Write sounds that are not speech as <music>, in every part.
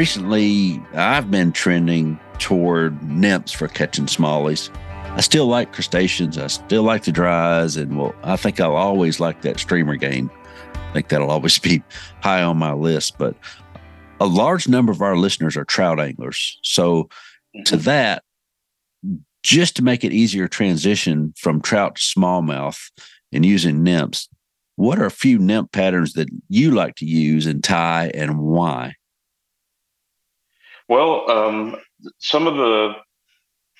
Recently, I've been trending toward nymphs for catching smallies. I still like crustaceans. I still like the dries, and well, I think I'll always like that streamer game. I think that'll always be high on my list. But a large number of our listeners are trout anglers. So, mm-hmm. to that, just to make it easier transition from trout to smallmouth and using nymphs, what are a few nymph patterns that you like to use and tie and why? Well, um, some of the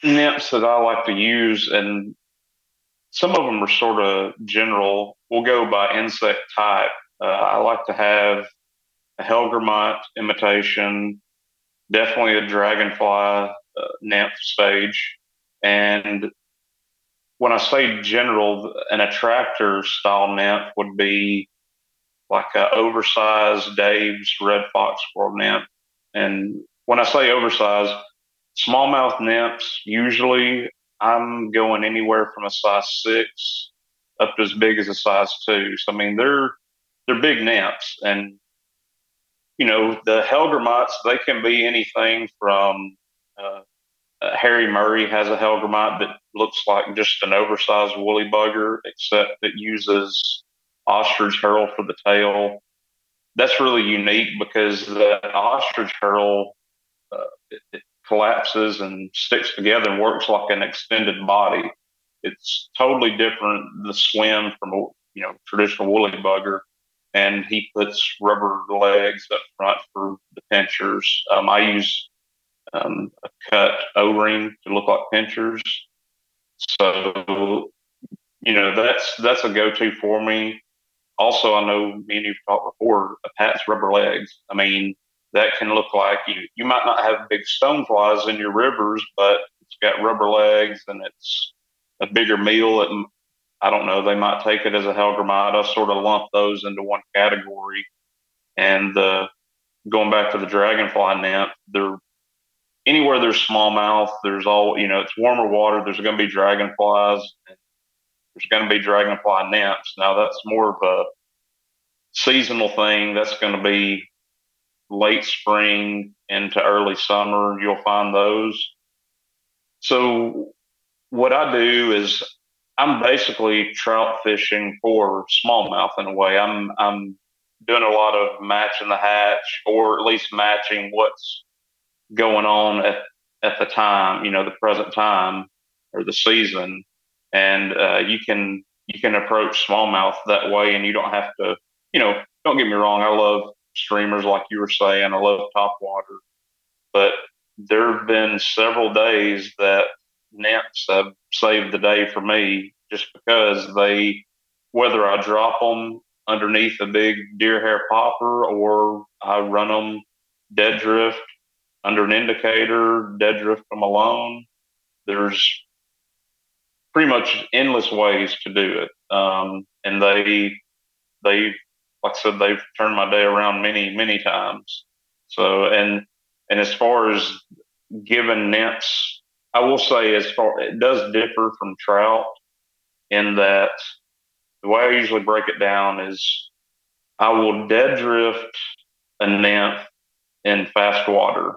nymphs that I like to use, and some of them are sort of general. We'll go by insect type. Uh, I like to have a Hellgrammite imitation, definitely a dragonfly uh, nymph stage. And when I say general, an attractor style nymph would be like an oversized Dave's red fox squirrel nymph. And when I say oversized, smallmouth nymphs, usually I'm going anywhere from a size six up to as big as a size two. So I mean they're they're big nymphs, and you know the Hellgrammites they can be anything from. Uh, uh, Harry Murray has a Hellgrammite that looks like just an oversized woolly bugger, except it uses ostrich herl for the tail. That's really unique because the ostrich uh, it, collapses and sticks together and works like an extended body. It's totally different the swim from a you know traditional woolly bugger, and he puts rubber legs up front for the pinchers. Um, I use um, a cut O-ring to look like pinchers. So you know that's that's a go-to for me. Also, I know many and you've talked before. A Pat's rubber legs. I mean, that can look like you you might not have big stoneflies in your rivers, but it's got rubber legs and it's a bigger meal. It, I don't know. They might take it as a Hellgrammite. I sort of lump those into one category. And going back to the dragonfly nymph, they're anywhere there's smallmouth, there's all you know. It's warmer water. There's going to be dragonflies. There's going to be dragonfly nymphs. Now that's more of a seasonal thing. That's going to be late spring into early summer, you'll find those. So, what I do is I'm basically trout fishing for smallmouth in a way. I'm I'm doing a lot of matching the hatch, or at least matching what's going on at at the time, you know, the present time or the season, and uh, you can you can approach smallmouth that way, and you don't have to, you know, don't get me wrong, I love streamers, like you were saying. I love top water, but there have been several days that nymphs have saved the day for me just because they, whether I drop them underneath a big deer hair popper or I run them dead drift under an indicator, dead drift them alone. There's pretty much endless ways to do it. Um, and they, they like I said, they've turned my day around many, many times. So, and and as far as giving nymphs, I will say as far it does differ from trout in that the way I usually break it down is I will dead drift a nymph in fast water,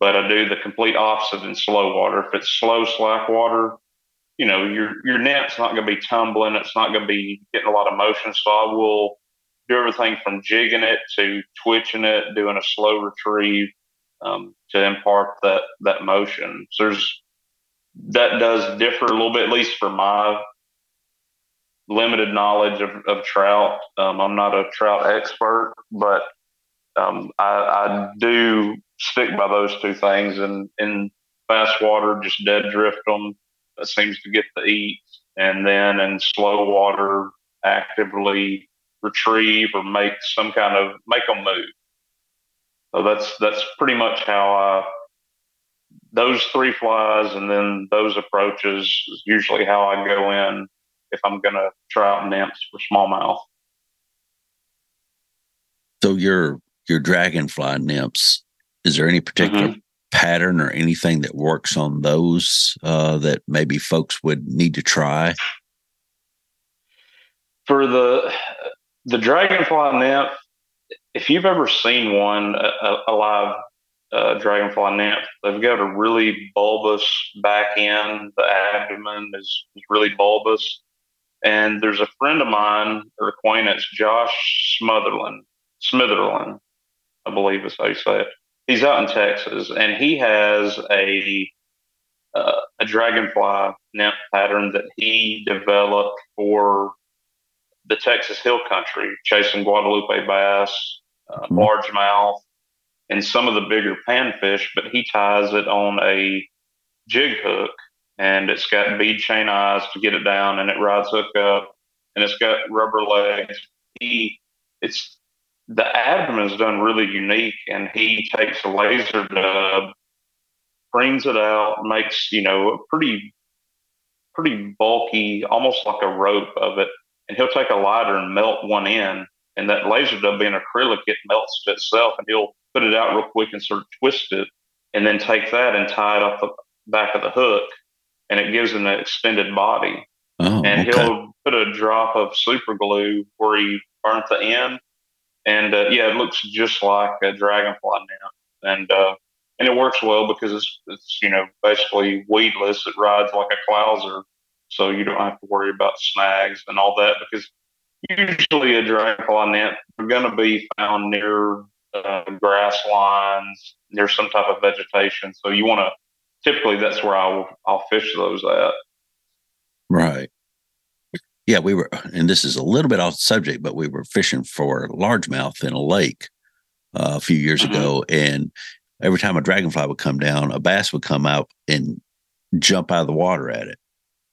but I do the complete opposite in slow water. If it's slow slack water, you know your your nymph's not going to be tumbling. It's not going to be getting a lot of motion. So I will do everything from jigging it to twitching it, doing a slow retrieve um, to impart that that motion. So there's that does differ a little bit, at least for my limited knowledge of, of trout. Um, I'm not a trout expert, but um, I, I, do stick by those two things. And in fast water, just dead drift them. Seems to get the eat. And then in slow water, actively retrieve or make some kind of make them move. So that's that's pretty much how I those three flies and then those approaches is usually how I go in if I'm going to try out nymphs for smallmouth. So your your dragonfly nymphs, is there any particular mm-hmm. pattern or anything that works on those uh, that maybe folks would need to try? For the the dragonfly nymph, if you've ever seen one a, a live uh, dragonfly nymph, they've got a really bulbous back end. The abdomen is, is really bulbous. And there's a friend of mine or acquaintance, Josh Smotherland, Smitherland, I believe is how you say it. He's out in Texas, and he has a uh, a dragonfly nymph pattern that he developed for the Texas Hill Country, chasing Guadalupe bass, uh, mm-hmm. largemouth, and some of the bigger panfish. But he ties it on a jig hook, and it's got bead chain eyes to get it down, and it rides hook up, and it's got rubber legs. He, it's the abdomen is done really unique, and he takes a laser dub, brings it out, makes you know a pretty pretty bulky, almost like a rope of it, and he'll take a lighter and melt one in, and that laser dub being acrylic, it melts to itself, and he'll put it out real quick and sort of twist it, and then take that and tie it off the back of the hook, and it gives him an extended body. Oh, and okay. he'll put a drop of super glue where he burnt the end, and uh, yeah, it looks just like a dragonfly now, and uh, and it works well because it's it's you know basically weedless. It rides like a clouser, so you don't have to worry about snags and all that because usually a dragonfly net are going to be found near uh, grass lines, near some type of vegetation. So you want to typically that's where I'll I'll fish those at. Right. Yeah, we were, and this is a little bit off subject, but we were fishing for largemouth in a lake uh, a few years mm-hmm. ago, and every time a dragonfly would come down, a bass would come out and jump out of the water at it.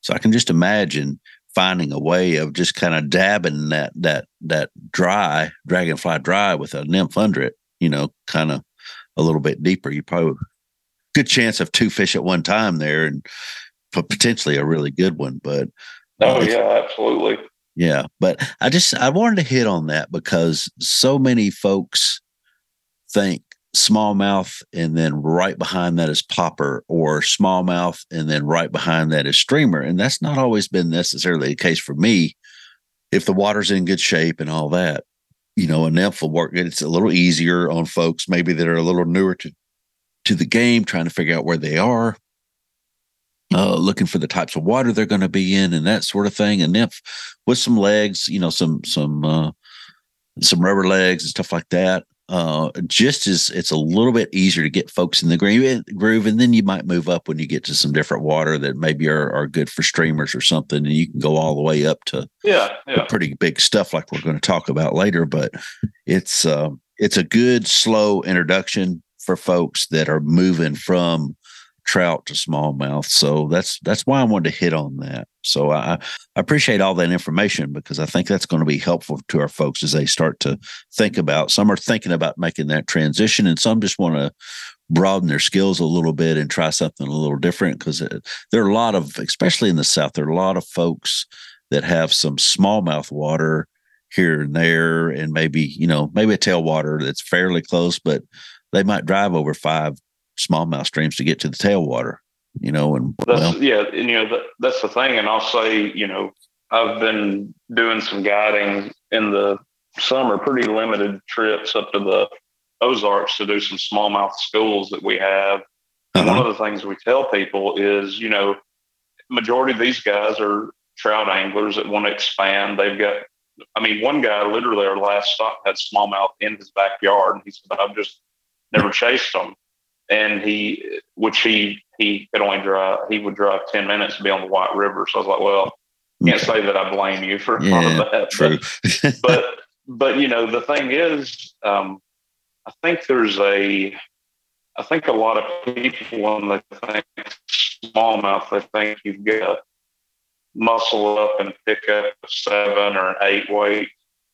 So I can just imagine finding a way of just kind of dabbing that that that dry dragonfly dry with a nymph under it, you know, kind of a little bit deeper. You probably good chance of two fish at one time there, and potentially a really good one. But oh uh, yeah, absolutely. Yeah, but I just I wanted to hit on that because so many folks think smallmouth and then right behind that is popper or smallmouth and then right behind that is streamer. And that's not always been necessarily the case for me. If the water's in good shape and all that you know a nymph will work it's a little easier on folks maybe that are a little newer to to the game trying to figure out where they are uh, looking for the types of water they're going to be in and that sort of thing. A nymph with some legs you know some some uh some rubber legs and stuff like that uh, just as it's a little bit easier to get folks in the groove, groove, and then you might move up when you get to some different water that maybe are, are good for streamers or something, and you can go all the way up to yeah, yeah. pretty big stuff like we're going to talk about later. But it's uh, it's a good slow introduction for folks that are moving from trout to smallmouth. So that's that's why I wanted to hit on that. So I, I appreciate all that information because I think that's going to be helpful to our folks as they start to think about. Some are thinking about making that transition, and some just want to broaden their skills a little bit and try something a little different because there are a lot of, especially in the South, there are a lot of folks that have some smallmouth water here and there, and maybe you know maybe a tailwater that's fairly close, but they might drive over five smallmouth streams to get to the tailwater, you know, and that's, well, yeah, and you know that, that's the thing. And I'll say, you know, I've been doing some guiding in the summer, pretty limited trips up to the Ozarks to do some smallmouth schools that we have. Uh-huh. one of the things we tell people is, you know, majority of these guys are trout anglers that want to expand. They've got, I mean, one guy literally our last stop had smallmouth in his backyard, and he said, "I've just never chased them." And he, which he he could only drive, he would drive ten minutes to be on the White River. So I was like, well, can't say that I blame you for <laughs> yeah, of that. True. But, <laughs> but, but you know the thing is, um, I think there's a, I think a lot of people when they think smallmouth, they think you've got to muscle up and pick up a seven or an eight weight,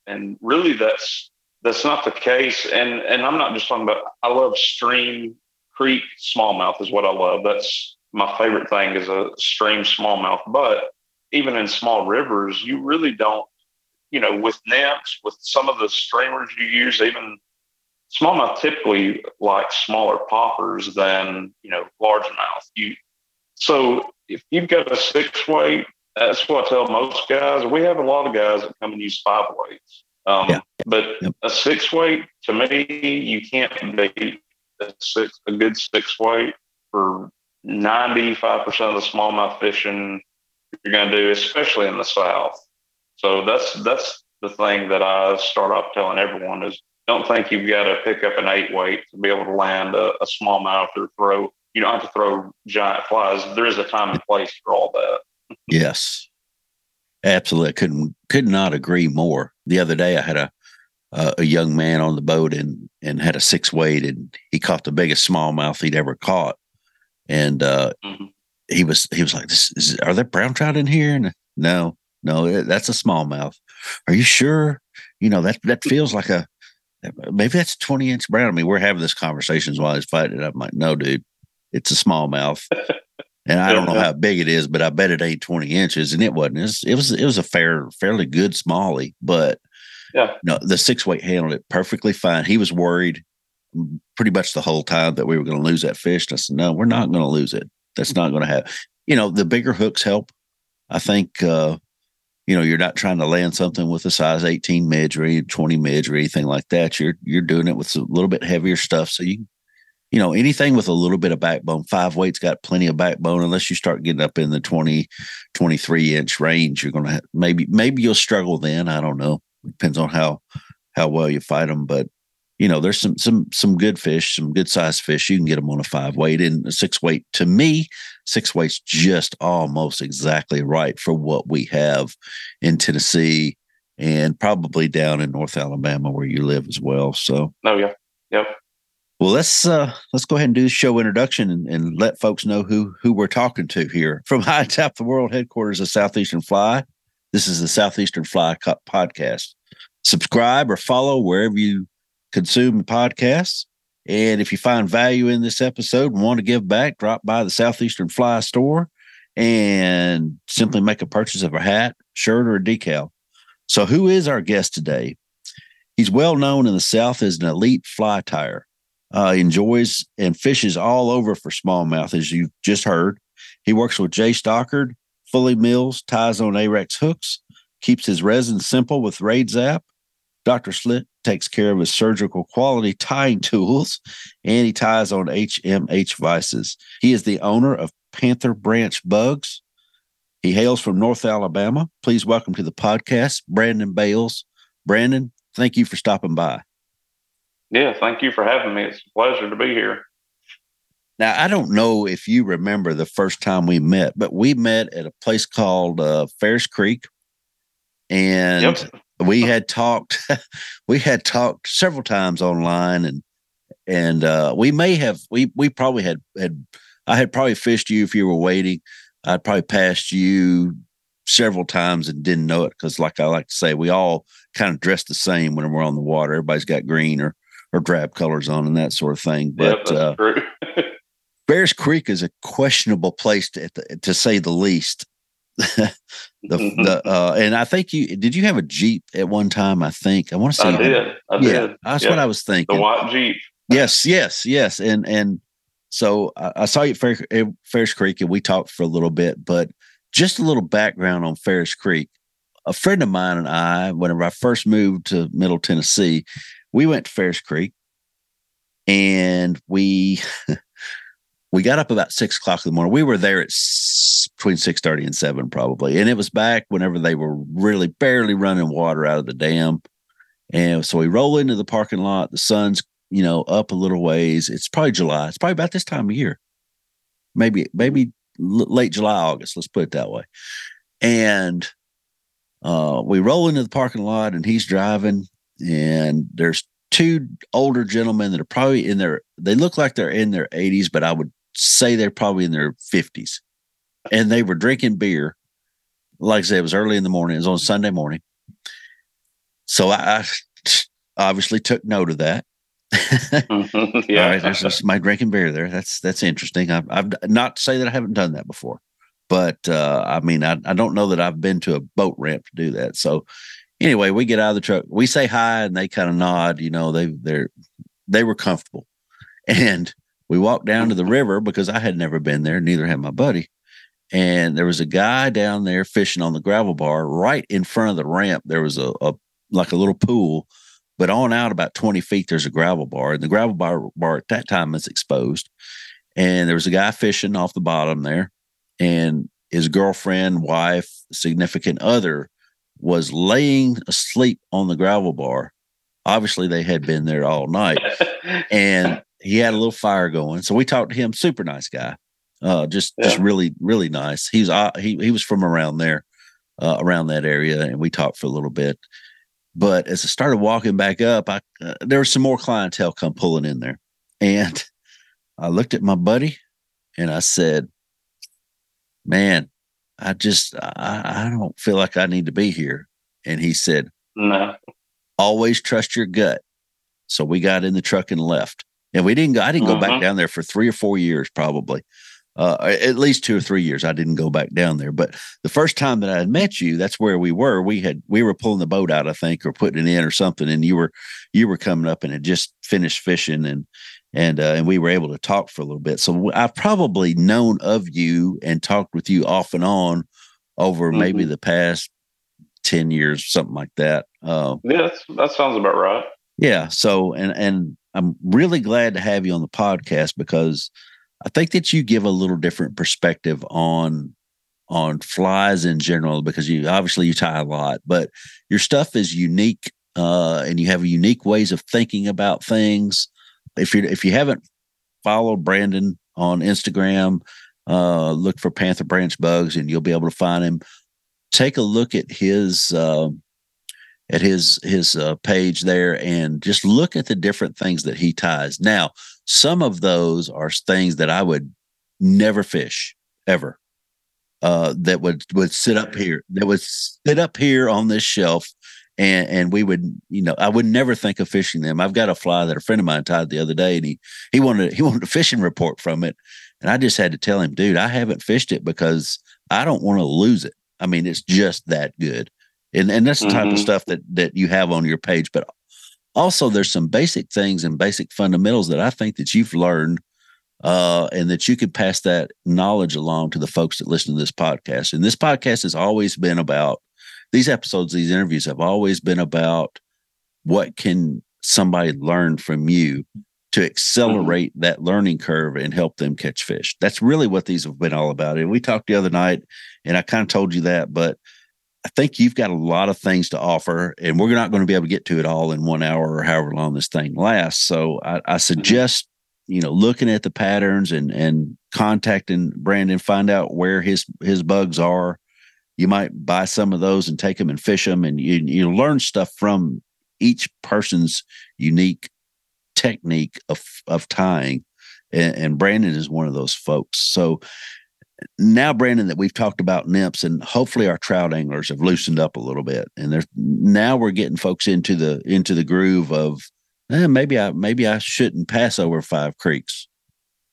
and really that's that's not the case. And and I'm not just talking about. I love stream creek smallmouth is what I love. That's my favorite thing is a stream smallmouth. But even in small rivers, you really don't, you know, with nymphs, with some of the streamers you use, even smallmouth typically like smaller poppers than, you know, largemouth. You so if you've got a six weight, that's what I tell most guys. We have a lot of guys that come and use five weights. Um, yeah. But yep. a six weight to me, you can't beat a six a good six weight for ninety five percent of the smallmouth fishing you're going to do, especially in the south. So that's that's the thing that I start off telling everyone is don't think you've got to pick up an eight weight to be able to land a, a smallmouth or throw. You don't have to throw giant flies. There is a time and place for all that. Yes, absolutely. Couldn't could not agree more. The other day, I had a uh, a young man on the boat and and had a six weight, and he caught the biggest smallmouth he'd ever caught. And uh, mm-hmm. he was he was like, "This is are there brown trout in here?" And no, no, that's a smallmouth. Are you sure? You know that that feels like a maybe that's a twenty inch brown. I mean, we're having this conversations while he's fighting. I'm like, no, dude, it's a smallmouth. And I don't know <laughs> how big it is, but I bet it ain't 20 inches. And it wasn't. It was it was, it was a fair, fairly good smallie, but yeah, no, the six weight handled it perfectly fine. He was worried pretty much the whole time that we were going to lose that fish. And I said, no, we're not going to lose it. That's not going to happen. You know, the bigger hooks help. I think uh, you know, you're not trying to land something with a size 18 midge or 20 midge or anything like that. You're you're doing it with a little bit heavier stuff. So you you know, anything with a little bit of backbone, five weight's got plenty of backbone. Unless you start getting up in the 20, 23 inch range, you're gonna have, maybe maybe you'll struggle then. I don't know. Depends on how how well you fight them, but you know, there's some some some good fish, some good sized fish. You can get them on a five weight and a six weight. To me, six weight's just almost exactly right for what we have in Tennessee and probably down in North Alabama where you live as well. So, oh yeah, yep. Well, let's uh, let's go ahead and do the show introduction and, and let folks know who who we're talking to here from <laughs> High Top the World headquarters of Southeastern Fly. This is the Southeastern Fly Cup podcast. Subscribe or follow wherever you consume podcasts. And if you find value in this episode and want to give back, drop by the Southeastern Fly store and simply make a purchase of a hat, shirt, or a decal. So, who is our guest today? He's well known in the South as an elite fly tyer. Uh, enjoys and fishes all over for smallmouth, as you just heard. He works with Jay Stockard, Fully Mills, ties on Ahrex hooks, keeps his resin simple with Raid Zap, Dr. Slick takes care of his surgical quality tying tools and he ties on HMH vices. He is the owner of Panther Branch Bugs. He hails from North Alabama. Please welcome to the podcast, Brandon Bales. Brandon, thank you for stopping by. Yeah, thank you for having me. It's a pleasure to be here. Now, I don't know if you remember the first time we met, but we met at a place called uh, Ferris Creek. And yep we had talked <laughs> we had talked several times online and and uh, we may have we we probably had had I had probably fished you if you were waiting. I'd probably passed you several times and didn't know it because, like I like to say, we all kind of dress the same when we're on the water. Everybody's got green or or drab colors on and that sort of thing. But uh, Ferris Creek is a questionable place to to say the least. <laughs> the, the uh, and I think you did you have a Jeep at one time? I think I want to say I did. I yeah, did. That's what I was thinking. The white Jeep. Yes, yes, yes. And and so I, I saw you at Ferris Creek and we talked for a little bit, but just a little background on Ferris Creek. A friend of mine and I, whenever I first moved to Middle Tennessee, we went to Ferris Creek and we <laughs> we got up about six o'clock in the morning. We were there at between 6.30 and 7 probably. And it was back whenever they were really barely running water out of the dam. And so we roll into the parking lot. The sun's you know up a little ways. It's probably july. It's probably about this time of year. Maybe maybe late july august let's put it that way. And uh, we roll into the parking lot and he's driving and there's two older gentlemen that are probably in their they look like they're in their 80s but i would say they're probably in their 50s and they were drinking beer. Like I said, it was early in the morning. It was on Sunday morning. So I, obviously took note of that. mm-hmm. <laughs> <laughs> Yeah. All right, there's just my drinking beer there. That's that's interesting. I've, I've not to say that I haven't done that before, but uh, I mean I, I don't know that I've been to a boat ramp to do that. So anyway, we get out of the truck, we say hi, and they kind of nod. You know, they they're they were comfortable, and we walked down to the river because I had never been there. Neither had my buddy and there was a guy down there fishing on the gravel bar right in front of the ramp. There was a, a like a little pool, but on out about 20 feet, there's a gravel bar. And the gravel bar, bar at that time is exposed. And there was a guy fishing off the bottom there. And his girlfriend, wife, significant other was laying asleep on the gravel bar. Obviously, they had been there all night. <laughs> and he had a little fire going. So we talked to him, super nice guy. Uh, just yeah. just really really nice. He's uh, he he was from around there, uh, around that area, and we talked for a little bit. But as I started walking back up, I uh, there was some more clientele come pulling in there, and I looked at my buddy, and I said, "Man, I just I, I don't feel like I need to be here." And he said, "No, always trust your gut." So we got in the truck and left, and we didn't go. I didn't go back mm-hmm. down there for three or four years, probably uh, at least two or three years. I didn't go back down there, but the first time that I had met you, that's where we were. We had we were pulling the boat out, I think, or putting it in or something, and you were you were coming up and had just finished fishing, and and uh, and we were able to talk for a little bit. So I've probably known of you and talked with you off and on over mm-hmm. maybe the past ten years, something like that. Uh, yeah, that sounds about right. Yeah. So and and I'm really glad to have you on the podcast because I think that you give a little different perspective on on flies in general because you obviously you tie a lot, but your stuff is unique uh, and you have unique ways of thinking about things. If you if you haven't followed Brandon on Instagram, uh, look for Panther Branch Bugs and you'll be able to find him. Take a look at his uh, at his his uh, page there and just look at the different things that he ties. Now, some of those are things that I would never fish ever. Uh, that would would sit up here that would sit up here on this shelf and and we would you know I would never think of fishing them. I've got a fly that a friend of mine tied the other day and he he wanted he wanted a fishing report from it and I just had to tell him, dude, I haven't fished it because I don't want to lose it. I mean, it's just that good and and that's the type mm-hmm. of stuff that that you have on your page but also there's some basic things and basic fundamentals that i think that you've learned uh, and that you could pass that knowledge along to the folks that listen to this podcast and this podcast has always been about these episodes these interviews have always been about what can somebody learn from you to mm-hmm. accelerate mm-hmm. that learning curve and help them catch fish that's really what these have been all about and we talked the other night and i kind of told you that but I think you've got a lot of things to offer, and we're not going to be able to get to it all in one hour or however long this thing lasts. So I, I mm-hmm. suggest, you know, looking at the patterns and and contacting Brandon, find out where his his bugs are. You might buy some of those and take them and fish them, and you you learn stuff from each person's unique technique of of tying. And, and Brandon is one of those folks. So now, Brandon, that we've talked about nymphs and hopefully our trout anglers have loosened up a little bit, and there's now we're getting folks into the into the groove of eh, maybe I maybe I shouldn't pass over five creeks,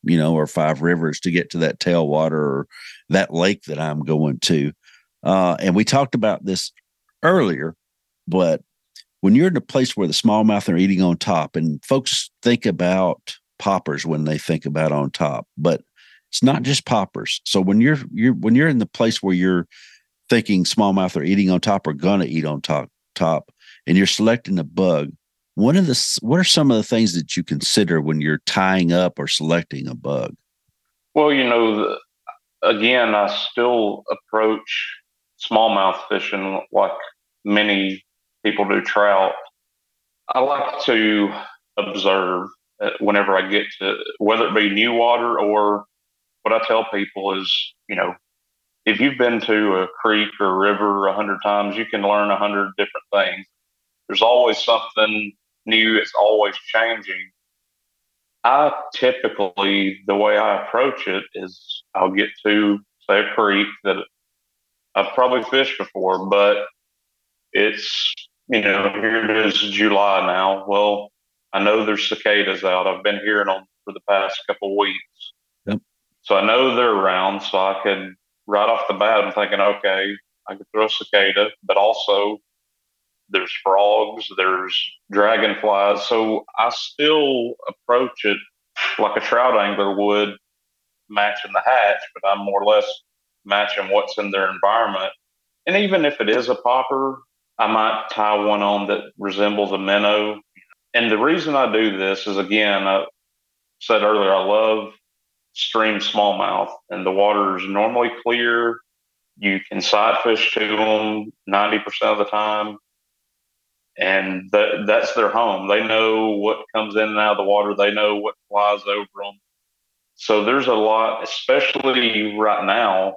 you know, or five rivers to get to that tailwater or that lake that I'm going to. Uh, and we talked about this earlier, but when you're in a place where the smallmouth are eating on top, and folks think about poppers when they think about on top, but it's not just poppers. So when you're you're when you're in the place where you're thinking smallmouth are eating on top or gonna eat on top top, and you're selecting a bug, one of the what are some of the things that you consider when you're tying up or selecting a bug? Well, you know, the, again, I still approach smallmouth fishing like many people do trout. I like to observe uh, whenever I get to whether it be new water or what I tell people is, you know, if you've been to a creek or a river a hundred times, you can learn a hundred different things. There's always something new. It's always changing. I typically, the way I approach it is I'll get to, say, a creek that I've probably fished before, but it's, you know, here it is July now. Well, I know there's cicadas out. I've been hearing them for the past couple weeks. So I know they're around, so I could right off the bat, I'm thinking, okay, I could throw cicada, but also there's frogs, there's dragonflies. So I still approach it like a trout angler would matching the hatch, but I'm more or less matching what's in their environment. And even if it is a popper, I might tie one on that resembles a minnow. And the reason I do this is again, I said earlier, I love stream smallmouth, and the water is normally clear. You can sight fish to them 90% of the time. And that, that's their home. They know what comes in and out of the water, they know what flies over them. So there's a lot, especially right now,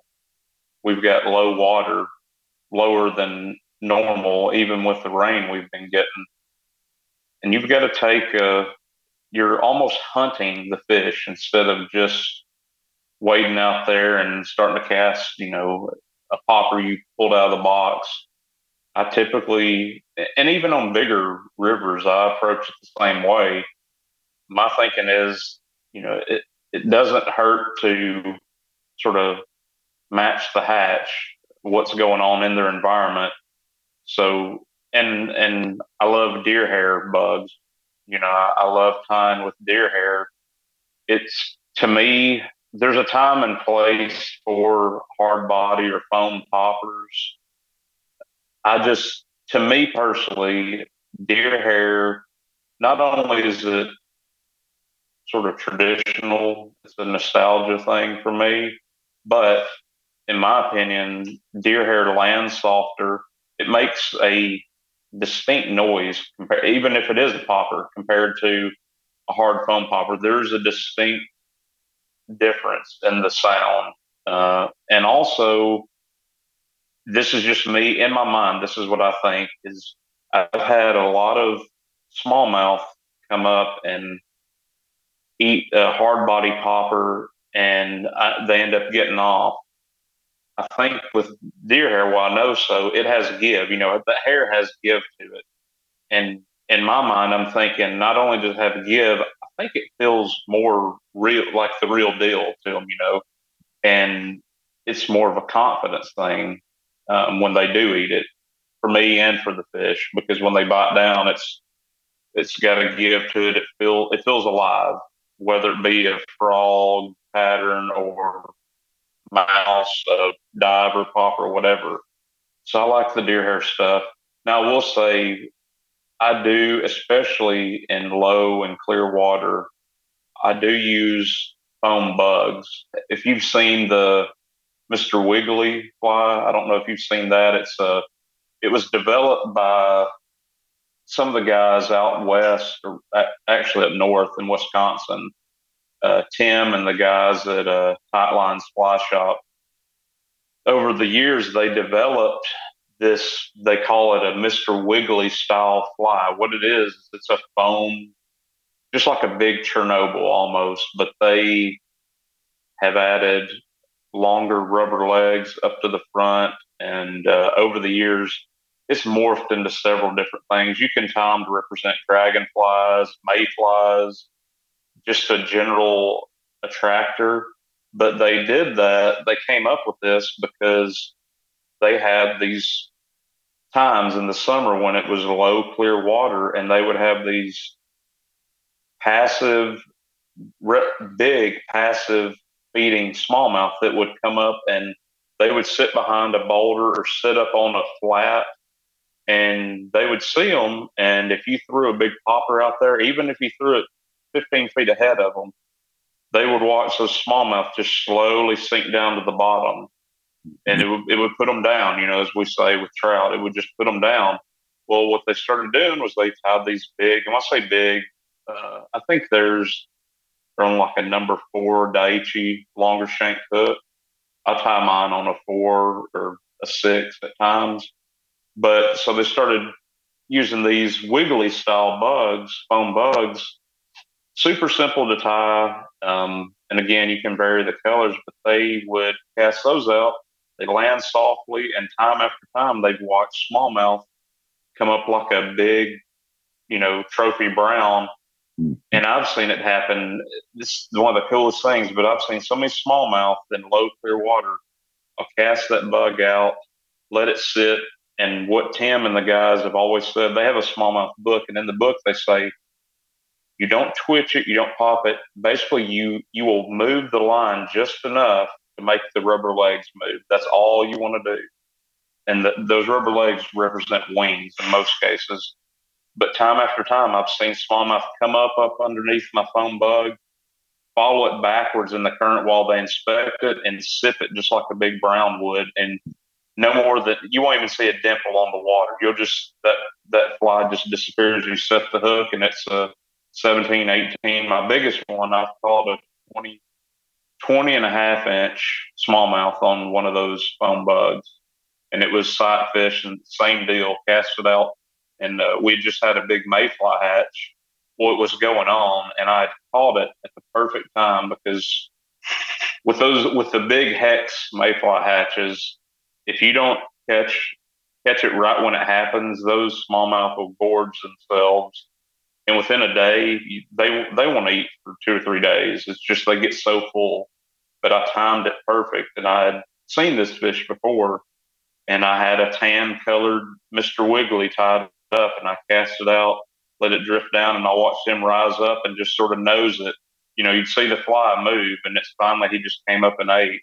we've got low water, lower than normal, even with the rain we've been getting. And you've got to take a, you're almost hunting the fish instead of just wading out there and starting to cast, you know, a popper you pulled out of the box. I typically, and even on bigger rivers, I approach it the same way. My thinking is, you know, it, it doesn't hurt to sort of match the hatch, what's going on in their environment. So, and and I love deer hair bugs. You know, I, love tying with deer hair. It's to me, there's a time and place for hard body or foam poppers. I just, to me personally, deer hair, not only is it sort of traditional. It's a nostalgia thing for me. But in my opinion, deer hair lands softer. It makes a distinct noise, even if it is a popper compared to a hard foam popper. There's a distinct difference in the sound. Uh, and also, this is just me in my mind. This is what I think is I've had a lot of smallmouth come up and eat a hard body popper and I, they end up getting off. I think with deer hair, well, I know so, it has a give. You know, the hair has give to it. And in my mind, I'm thinking not only does it have give, I think it feels more real, like the real deal to them, you know, and it's more of a confidence thing um, when they do eat it for me and for the fish because when they bite down, it's it's got a give to it. It feel it feels alive whether it be a frog pattern or mouse, a diver, pop, or whatever. So I like the deer hair stuff. Now, I will say, I do, especially in low and clear water, I do use foam bugs. If you've seen the Mr. Wiggly fly, I don't know if you've seen that. It's a, it was developed by some of the guys out west, or actually up north in Wisconsin, uh, Tim and the guys at uh, Tightlines Fly Shop. Over the years, they developed this. They call it a Mr. Wiggly style fly. What it is, it's a foam, just like a big Chernobyl almost, but they have added longer rubber legs up to the front, and uh, over the years, it's morphed into several different things. You can tie them to represent dragonflies, mayflies, just a general attractor. But they did that. They came up with this because they had these times in the summer when it was low, clear water, and they would have these passive, big, passive feeding smallmouth that would come up and they would sit behind a boulder or sit up on a flat and they would see them. And if you threw a big popper out there, even if you threw it 15 feet ahead of them, they would watch those smallmouth just slowly sink down to the bottom. And it would, it would put them down, you know, as we say with trout, it would just put them down. Well, what they started doing was they tied these big, and I say big, uh, I think there's on like a number four Daiichi longer shank hook. I tie mine on a four or a six at times. But so they started using these wiggly style bugs, foam bugs. Super simple to tie. Um, and again, you can vary the colors, but they would cast those out. They land softly, and time after time, they've watched smallmouth come up like a big, you know, trophy brown. Hmm. And I've seen it happen. This is one of the coolest things, but I've seen so many smallmouth in low, clear water. I'll cast that bug out, let it sit, and what Tim and the guys have always said, they have a smallmouth book, and in the book they say you don't twitch it, you don't pop it. Basically, you you will move the line just enough to make the rubber legs move. That's all you want to do. and the, those rubber legs represent wings in most cases. But time after time, I've seen smallmouth come up up underneath my foam bug, follow it backwards in the current while they inspect it, and sip it just like a big brown would, and no more than you won't even see a dimple on the water. You'll just that that fly just disappears. You set the hook, and it's a 17, 18. My biggest one, I've caught a 20, 20 and a half inch smallmouth on one of those foam bugs. And it was sight fish and same deal, cast it out. And uh, we just had a big mayfly hatch. What was going on, and I caught it at the perfect time because with those with the big hex mayfly hatches, if you don't catch catch it right when it happens, those smallmouth will gorge themselves and within a day they they want to eat for two or three days. It's just they get so full. But I timed it perfect, and I had seen this fish before, and I had a tan colored Mr. Wiggly tied up, and I cast it out, let it drift down, and I watched him rise up and just sort of nose it. You know, you'd see the fly move, and it's finally he just came up and ate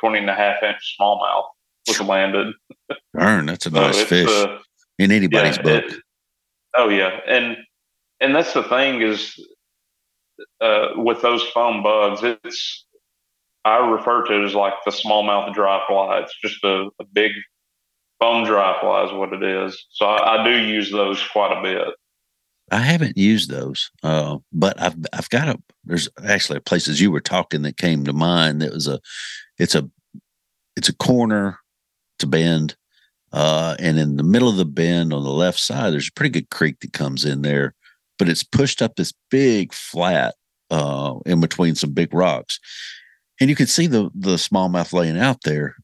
20 and a half inch smallmouth was landed. Darn, that's a nice so fish uh, in anybody's yeah, book. It, oh yeah, and and that's the thing is uh, with those foam bugs, it's I refer to it as like the smallmouth dry fly. It's just a, a big foam dry fly is what it is. So I, I, do use those quite a bit. I haven't used those, uh, but I've I've got a. There's actually a places you were talking that came to mind. That was a, it's a, it's a corner, a bend, uh, and in the middle of the bend on the left side, there's a pretty good creek that comes in there but it's pushed up this big flat uh, in between some big rocks, and you can see the the smallmouth laying out there.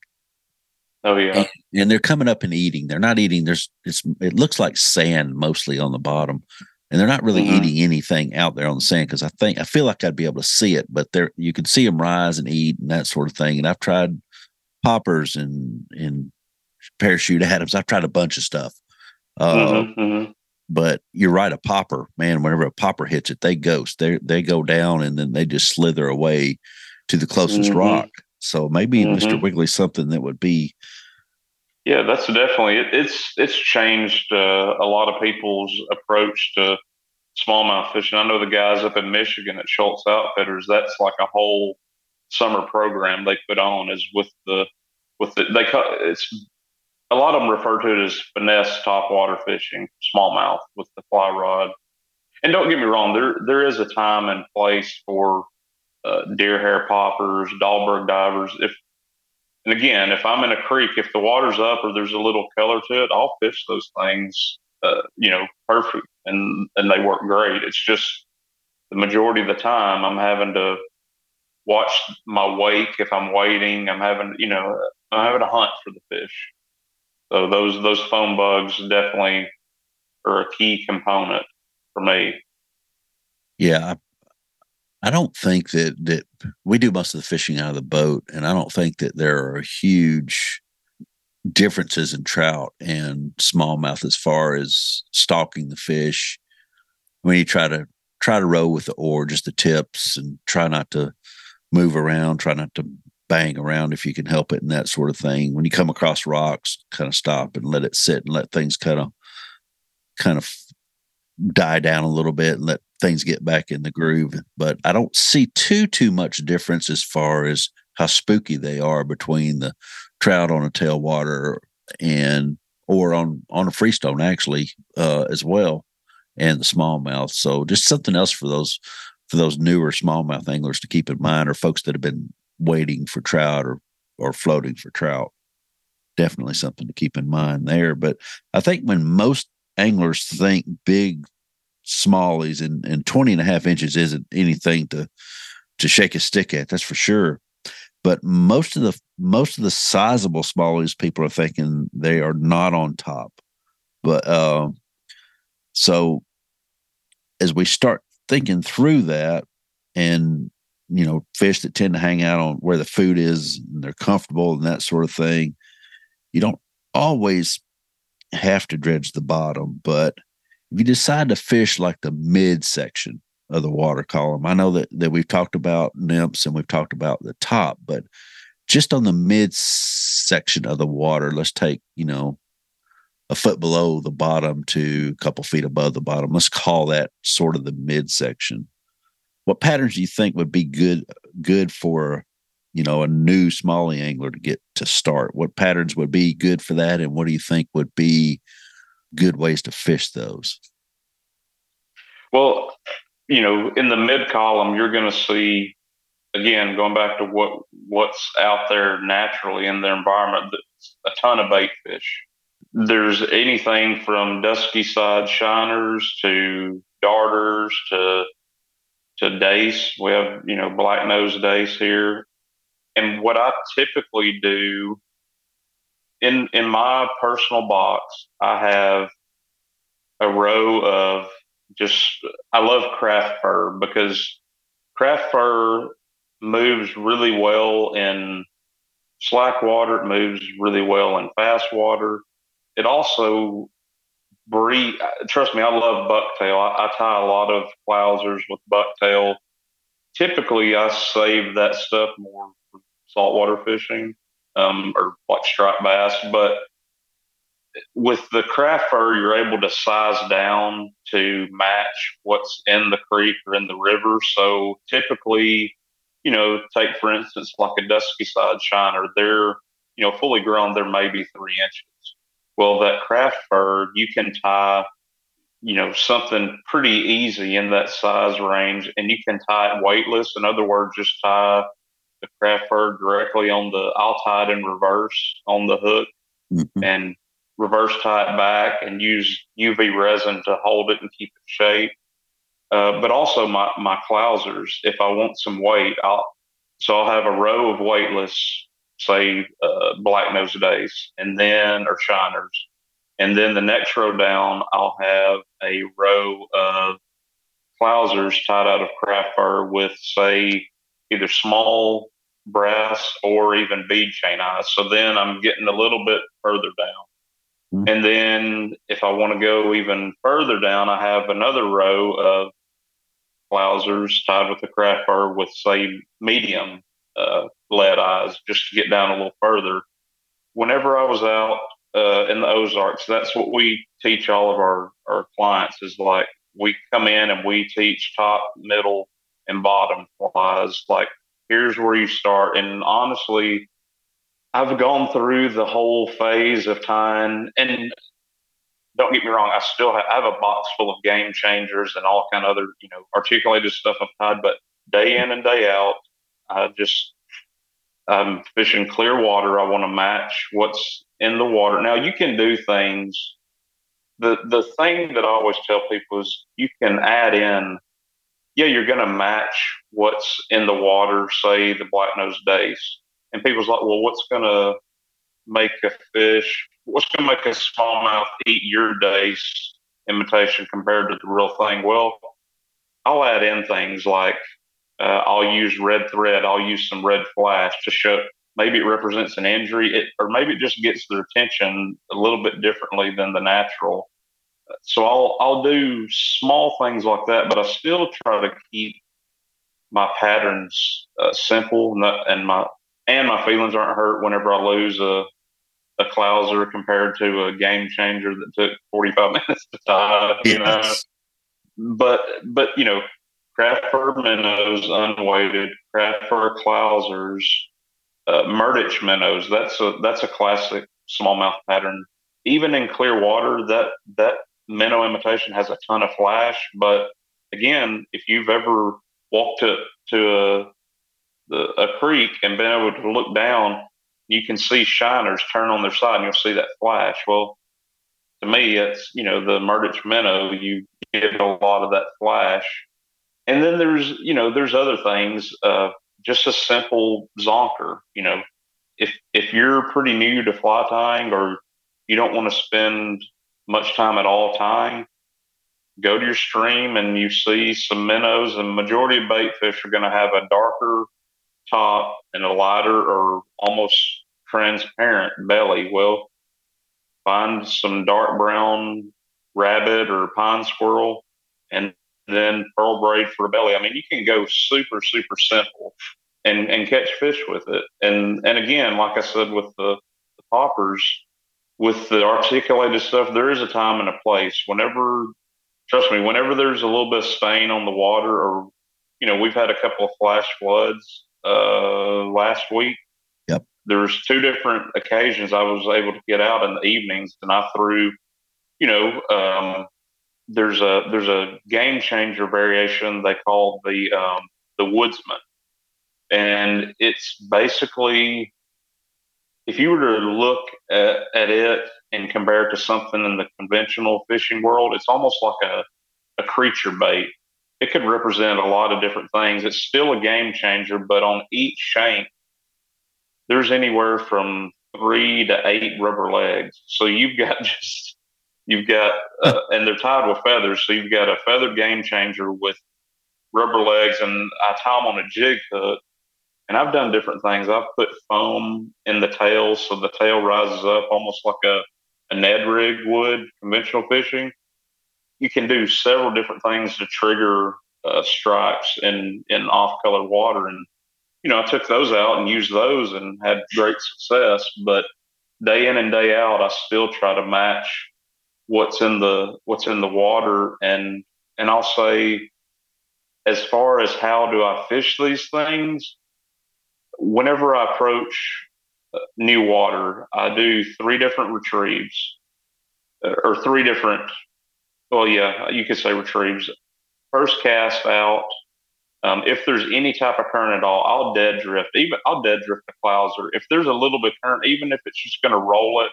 Oh yeah, and, and, they're coming up and eating. They're not eating. There's it's it looks like sand mostly on the bottom, and they're not really mm-hmm. eating anything out there on the sand because I think I feel like I'd be able to see it, but there you can see them rise and eat and that sort of thing. And I've tried poppers and and parachute Adams. I've tried a bunch of stuff. Uh, mm-hmm, mm-hmm. But you're right, a popper, man, whenever a popper hits it, they ghost. They they go down and then they just slither away to the closest mm-hmm. rock. So maybe mm-hmm. Mr. Wiggly's something that would be yeah, that's definitely it, it's it's changed uh, a lot of people's approach to smallmouth fishing. I know the guys up in Michigan at Schultz Outfitters. That's like a whole summer program they put on is with the with the they cut it's a lot of them refer to it as finesse topwater fishing, smallmouth with the fly rod. And don't get me wrong, there there is a time and place for uh, deer hair poppers, Dahlberg divers. If and again, if I'm in a creek, if the water's up or there's a little color to it, I'll fish those things. Uh, you know, perfect, and and they work great. It's just the majority of the time I'm having to watch my wake. If I'm waiting, I'm having you know I'm having to hunt for the fish. So those those foam bugs definitely are a key component for me. Yeah, I, I don't think that that we do most of the fishing out of the boat, and I don't think that there are huge differences in trout and smallmouth as far as stalking the fish. When you try to try to row with the oar, just the tips, and try not to move around, try not to around if you can help it and that sort of thing. When you come across rocks, kind of stop and let it sit and let things kind of kind of die down a little bit and let things get back in the groove. But I don't see too too much difference as far as how spooky they are between the trout on a tailwater and or on on a freestone actually uh, as well and the smallmouth. So just something else for those for those newer smallmouth anglers to keep in mind or folks that have been waiting for trout or or floating for trout. Definitely something to keep in mind there. But I think when most anglers think big smallies and, and 20 and a half inches isn't anything to to shake a stick at, that's for sure. But most of the most of the sizable smallies people are thinking they are not on top. But uh, so as we start thinking through that and you know, fish that tend to hang out on where the food is and they're comfortable and that sort of thing. You don't always have to dredge the bottom, but if you decide to fish like the mid section of the water column, I know that, that we've talked about nymphs and we've talked about the top, but just on the mid section of the water. Let's take, you know, a foot below the bottom to a couple feet above the bottom. Let's call that sort of the midsection. What patterns do you think would be good good for, you know, a new smallie angler to get to start? What patterns would be good for that, and what do you think would be good ways to fish those? Well, you know, in the mid column, you're going to see again going back to what what's out there naturally in their environment. A ton of bait fish. There's anything from dusky side shiners to darters to to dace. We have you know black nose dace here, and what I typically do in in my personal box, I have a row of just I love craft fur because craft fur moves really well in slack water. It moves really well in fast water. It also breed. Trust me, I love bucktail. I, I tie a lot of Clousers with bucktail. Typically, I save that stuff more for saltwater fishing um, or like striped bass, but with the craft fur, you're able to size down to match what's in the creek or in the river. So typically, you know, take for instance like a dusky side shiner, they're you know fully grown, they're maybe three inches. Well, that craft fur, you can tie, you know, something pretty easy in that size range, and you can tie it weightless. In other words, just tie the craft fur directly on the. I'll tie it in reverse on the hook, mm-hmm. and reverse tie it back and use UV resin to hold it and keep it shape. Uh, but also my, my Clousers, if I want some weight, I'll, so I'll have a row of weightless, say, uh, black nose dace, and then, or shiners. And then the next row down, I'll have a row of Clousers tied out of craft fur with, say, either small brass or even bead chain eyes. So then I'm getting a little bit further down. Mm-hmm. And then if I want to go even further down, I have another row of Clousers tied with a craft fur with, say, medium uh, lead eyes just to get down a little further. Whenever I was out uh, in the Ozarks, that's what we teach all of our, our clients is like we come in and we teach top, middle, and bottom flies. Like, here's where you start. And honestly, I've gone through the whole phase of time, and don't get me wrong, I still have, I have a box full of game changers and all kind of other you know articulated stuff I've had, but day in and day out, I just I'm fishing clear water. I want to match what's in the water. Now you can do things. The the thing that I always tell people is you can add in. Yeah, you're going to match what's in the water, say the black nose dace and people's like, well, what's going to make a fish, what's going to make a smallmouth eat your dace imitation compared to the real thing? Well, I'll add in things like uh, I'll use red thread, I'll use some red flash to show maybe it represents an injury, it, or maybe it just gets their attention a little bit differently than the natural. So I'll I'll do small things like that, but I still try to keep my patterns uh, simple and my and my feelings aren't hurt whenever I lose a a Clouser compared to a game changer that took 45 <laughs> minutes to tie, you yes. know. But but you know, craft fur minnows unweighted, craft fur Clousers, uh, Murdich minnows. That's a that's a classic smallmouth pattern. Even in clear water, that that minnow imitation has a ton of flash. But again, if you've ever walked to to a the, a creek and been able to look down, you can see shiners turn on their side and you'll see that flash. Well, to me, it's, you know, the Murdich minnow, you get a lot of that flash. And then there's, you know, there's other things, uh, just a simple zonker, you know, if, if you're pretty new to fly tying or you don't want to spend much time at all tying, go to your stream and you see some minnows and majority of bait fish are going to have a darker top and a lighter or almost transparent belly. Well, find some dark brown rabbit or pine squirrel and then pearl braid for a belly. I mean, you can go super, super simple and, and catch fish with it. And, and again, like I said, with the, poppers with the articulated stuff, there is a time and a place. Whenever, trust me, whenever there's a little bit of stain on the water, or you know, we've had a couple of flash floods uh, last week. Yep. There was two different occasions I was able to get out in the evenings, and I threw, you know, um, there's a there's a game changer variation they call the um, the woodsman, and it's basically if you were to look at, at it and compare it to something in the conventional fishing world, it's almost like a, a creature bait. It could represent a lot of different things. It's still a game changer, but on each shank, there's anywhere from three to eight rubber legs. So you've got <laughs> just, you've got, uh, <laughs> and they're tied with feathers. So you've got a feathered game changer with rubber legs, and I tie them on a jig hook and I've done different things. I've put foam in the tail so the tail rises up almost like a, a Ned rig would conventional fishing. You can do several different things to trigger uh, strikes in, in off color water. And, you know, I took those out and used those and had great success. But day in and day out, I still try to match what's in the what's in the water and and I'll say as far as how do I fish these things, whenever I approach uh, new water, I do three different retrieves uh, or three different, well, yeah, you could say retrieves. First cast out. Um, if there's any type of current at all, I'll dead drift. Even I'll dead drift the clouser. If there's a little bit current, even if it's just going to roll it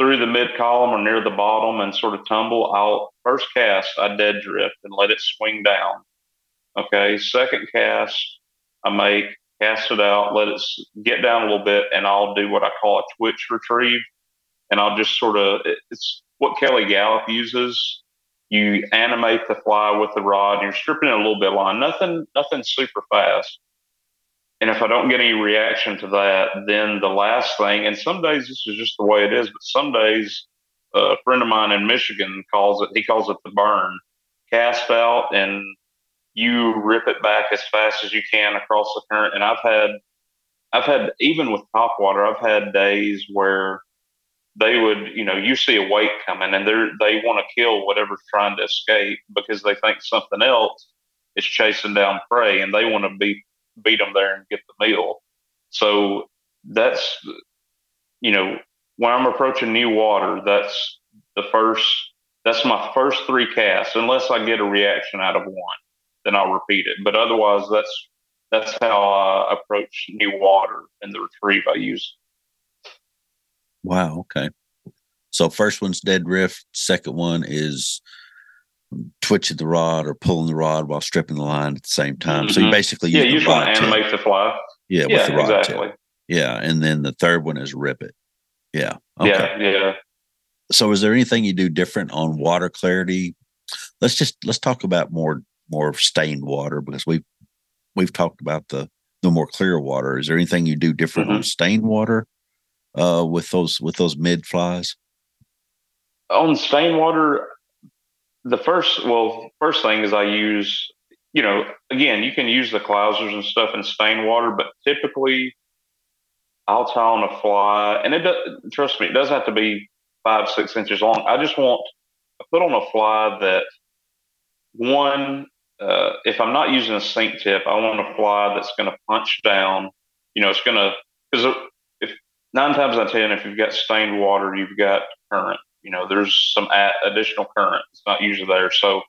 through the mid column or near the bottom and sort of tumble, I'll first cast I dead drift and let it swing down. Okay. Second cast I make cast it out, let it get down a little bit, and I'll do what I call a twitch retrieve. And I'll just sort of, it's what Kelly Galloup uses. You animate the fly with the rod, and you're stripping it a little bit line. Nothing, nothing super fast. And if I don't get any reaction to that, then the last thing, and some days this is just the way it is, but some days uh, a friend of mine in Michigan calls it, he calls it the burn. Cast out and you rip it back as fast as you can across the current. And I've had, I've had even with top water, I've had days where they would, you know, you see a weight coming and they're they want to kill whatever's trying to escape because they think something else is chasing down prey and they want to beat beat them there and get the meal. So that's, you know, when I'm approaching new water, that's the first. That's my first three casts, unless I get a reaction out of one then I'll repeat it. But otherwise, that's that's how I approach new water and the retrieve I use. Wow. Okay. So first one's dead drift. Second one is twitching the rod or pulling the rod while stripping the line at the same time. Mm-hmm. So you mm-hmm. basically yeah, you just want to animate the fly. Yeah, yeah, with the rod exactly. tip. Yeah, and then the third one is rip it. Yeah. Okay. Yeah. Yeah. So is there anything you do different on water clarity? Let's just let's talk about more more stained water because we've we've talked about the the more clear water. Is there anything you do different mm-hmm. on stained water uh, with those with those mid flies? On stained water, the first well first thing is I use you know again you can use the clousers and stuff in stained water, but typically I'll tie on a fly, and it does, trust me, it doesn't have to be five six inches long. I just want I put on a fly that one uh, if I'm not using a sink tip, I want a fly that's going to punch down. You know, it's going to because if nine times out of ten, if you've got stained water, you've got current. You know, there's some additional current. It's not usually there, so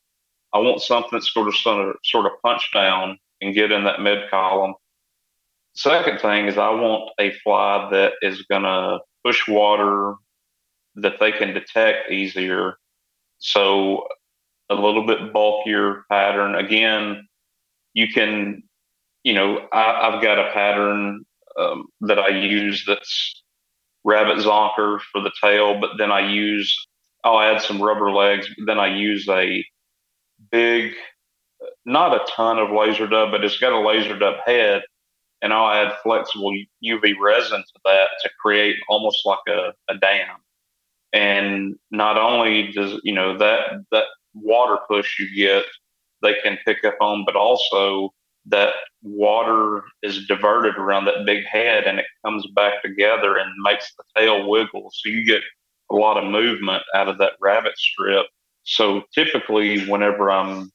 I want something that's sort of sort of, sort of punch down and get in that mid column. Second thing is I want a fly that is going to push water that they can detect easier. So a little bit bulkier pattern. Again, you can, you know, I, have got a pattern um, that I use that's rabbit zonker for the tail, but then I use, I'll add some rubber legs, but then I use a big, not a ton of laser dub, but it's got a laser dub head. And I'll add flexible UV resin to that to create almost like a, a dam. And not only does, you know, that, that water push you get, they can pick up on, but also that water is diverted around that big head and it comes back together and makes the tail wiggle. So you get a lot of movement out of that rabbit strip. So typically, whenever I'm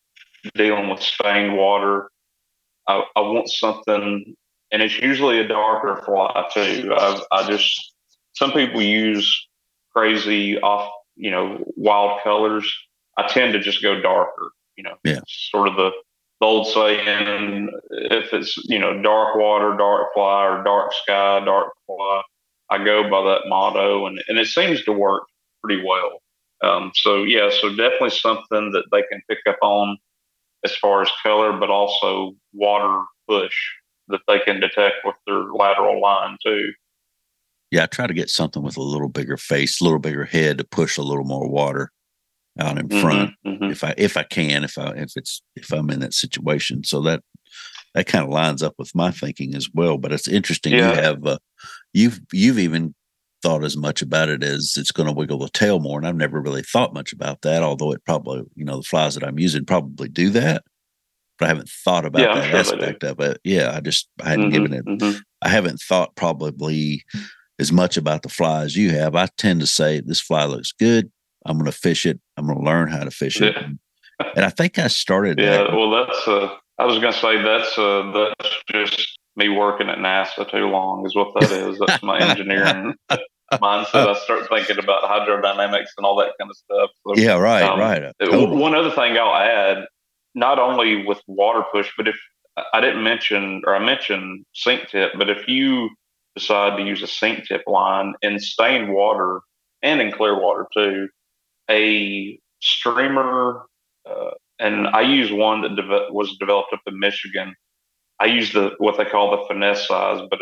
dealing with stained water, I, I want something, and it's usually a darker fly too. I, I just, some people use crazy off, you know, wild colors. I tend to just go darker, you know, yeah. sort of the the old saying, if it's you know dark water, dark fly, or dark sky, dark fly, I go by that motto, and and it seems to work pretty well. Um, so yeah, so definitely something that they can pick up on as far as color, but also water push that they can detect with their lateral line too. Yeah, I try to get something with a little bigger face, a little bigger head to push a little more water out in mm-hmm, front mm-hmm. if I if I can if I if it's if I'm in that situation. So that that kind of lines up with my thinking as well. But it's interesting yeah. you have uh, you've you've even thought as much about it as it's going to wiggle the tail more, and I've never really thought much about that. Although it probably you know the flies that I'm using probably do that, but I haven't thought about yeah, that sure aspect of it. Yeah, I just I hadn't mm-hmm, given it. Mm-hmm. I haven't thought probably as much about the fly as you have. I tend to say this fly looks good. I'm going to fish it. I'm going to learn how to fish it. Yeah. And I think I started. Yeah, that. well, that's. Uh, I was going to say that's uh, that's just me working at NASA too long is what that is. That's my engineering <laughs> mindset. I start thinking about hydrodynamics and all that kind of stuff. So, yeah, right, um, right. Totally. One other thing I'll add, not only with water push, but if I didn't mention or I mentioned sink tip, but if you decide to use a sink tip line in stained water and in clear water too, a streamer, uh, and I use one that de- was developed up in Michigan. I use the what they call the finesse size, but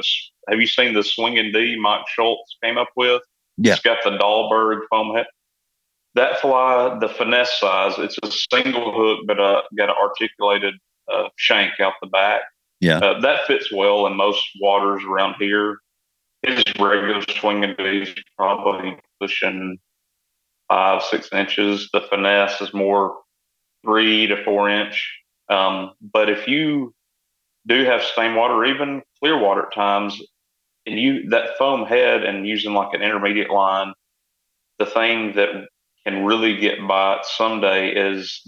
have you seen the swinging D Mike Schultz came up with? Yeah, it's got the Dahlberg foam head. That fly, the finesse size, it's a single hook, but uh, got an articulated uh, shank out the back. Yeah, uh, that fits well in most waters around here. His regular swinging D is probably pushing five, six inches. The finesse is more three to four inch. Um, but if you do have stained water, even clear water at times, and you that foam head and using like an intermediate line, the thing that can really get by someday is